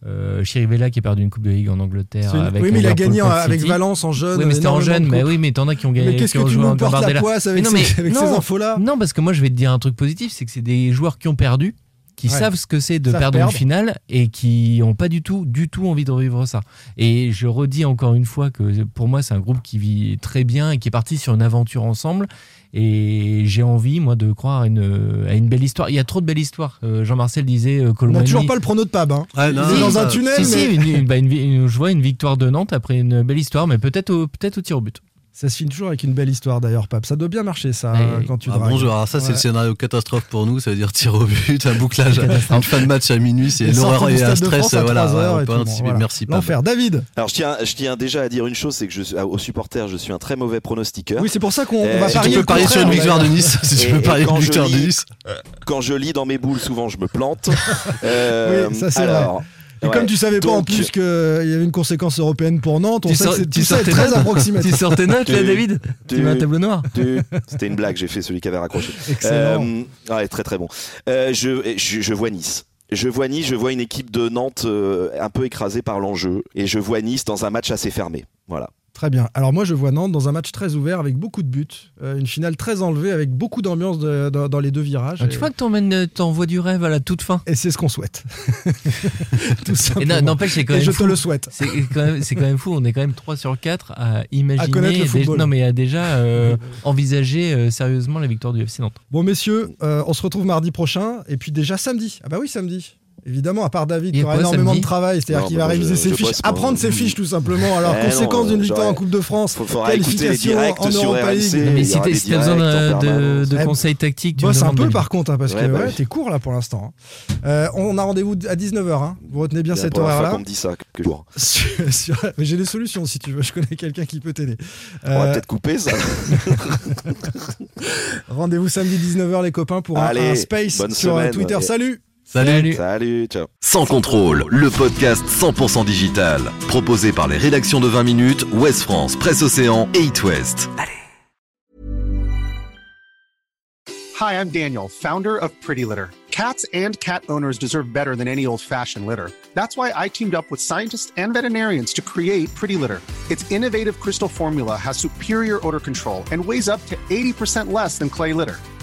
Euh, Chirivella qui a perdu une Coupe de Ligue en Angleterre avec oui, mais il a gagné avec. Valence en jeune, Oui, mais c'était en jeune. Mais oui, mais t'en as qui ont gagné. Mais qu'est-ce que tu nous portes la Gambardella. poisse avec Mais non, ces- mais avec ces infos-là Non, parce que moi je vais te dire un truc positif, c'est que c'est des joueurs qui ont perdu qui Ouais. savent ce que c'est de perdre perdre. une finale et qui ont pas du tout, du tout envie de revivre ça. Et je redis encore une fois que pour moi, c'est un groupe qui vit très bien et qui est parti sur une aventure ensemble. Et j'ai envie, moi, de croire à une, à une belle histoire. Il y a trop de belles histoires. Euh, Jean-Marcel disait euh, On Colomani- n'a toujours pas le prono de Pab. Hein. Ouais, non, non, dans un tunnel. Si, si, mais- une, une- bah, une je vois une victoire de Nantes après une belle histoire, mais peut-être au, peut au tir au but. Ça se finit toujours avec une belle histoire d'ailleurs, Pab. Ça doit bien marcher ça Ouais. quand tu Ah, dragues. bonjour, alors ça c'est Ouais. le scénario catastrophe pour nous, ça veut dire tir au but, un bouclage, une fin de match à minuit, c'est l'horreur et un stress, voilà, 3 heures on peut anticiper. voilà. merci Pab. L'enfer. David Alors je tiens, je tiens déjà à dire une chose, c'est que je suis, aux supporters, je suis un très mauvais pronostiqueur. Oui, c'est pour ça qu'on on Euh, va si Si parier tu peux parier sur une victoire de. Nice, si tu peux parier une victoire de Nice. Quand je lis dans mes boules, souvent je me plante. Euh, Oui, ça, c'est alors, Et ouais. comme tu savais pas en plus qu'il y avait une conséquence européenne pour Nantes, on Tu sait que c'est- tu tout ça est sors tes très notes approximatif. Tu sors tes notes là, David Tu tu- mets un tableau noir Tu- C'était une blague, j'ai fait celui qui avait raccroché. Excellent. Euh, ouais, très très bon. Euh, je, je, je vois Nice. Je vois Nice, je vois une équipe de Nantes euh, un peu écrasée par l'enjeu. Et je vois Nice dans un match assez fermé. Voilà. Très bien. Alors moi, je vois Nantes dans un match très ouvert avec beaucoup de buts, euh, une finale très enlevée avec beaucoup d'ambiance de- dans, dans les deux virages. Ah, Tu et, vois que euh, t'envoies du rêve à la toute fin? et c'est ce qu'on souhaite. Tout Et simplement. n'empêche, c'est quand Et même je fou. te le souhaite. C'est quand, même, c'est quand même fou, on est quand même 3 sur 4 à imaginer, connaître le football. non mais à déjà euh, envisager euh, sérieusement la victoire du FC Nantes. Bon, messieurs, on se retrouve mardi prochain et puis déjà samedi. Ah bah oui, samedi. Évidemment, à part David Il y qui a aura énormément de travail, c'est-à-dire qu'il bah, va réviser je- ses je fiches, apprendre ses fiches tout simplement. Alors, Eh conséquence d'une victoire en Coupe de France, Faut- les qualification en Europa. League. Mais si t'as besoin de, de, permanence. de Eh, conseils tactiques, tu Bosse un peu par contre, hein, parce Ouais, que bah ouais, oui. t'es court là pour l'instant. hein. Euh, on a rendez-vous à 19h. hein. Vous retenez bien cet horaire-là. me dit ça que jour. Sur- sur- mais J'ai des solutions si tu veux. Je connais quelqu'un qui peut t'aider. On va Euh, peut-être couper ça. Rendez-vous samedi 19h les copains pour un- space sur euh. Twitter. Salut Salut. Salut, ciao. Sans contrôle, le podcast 100% digital. Proposé par les rédactions de 20 minutes, Ouest France, Presse Océan et It West. Hi, I'm Daniel, founder of Pretty Litter. Cats and cat owners deserve better than any old fashioned litter. That's why I teamed up with scientists and veterinarians to create Pretty Litter. Its innovative crystal formula has superior odor control and weighs up to 80% less than clay litter.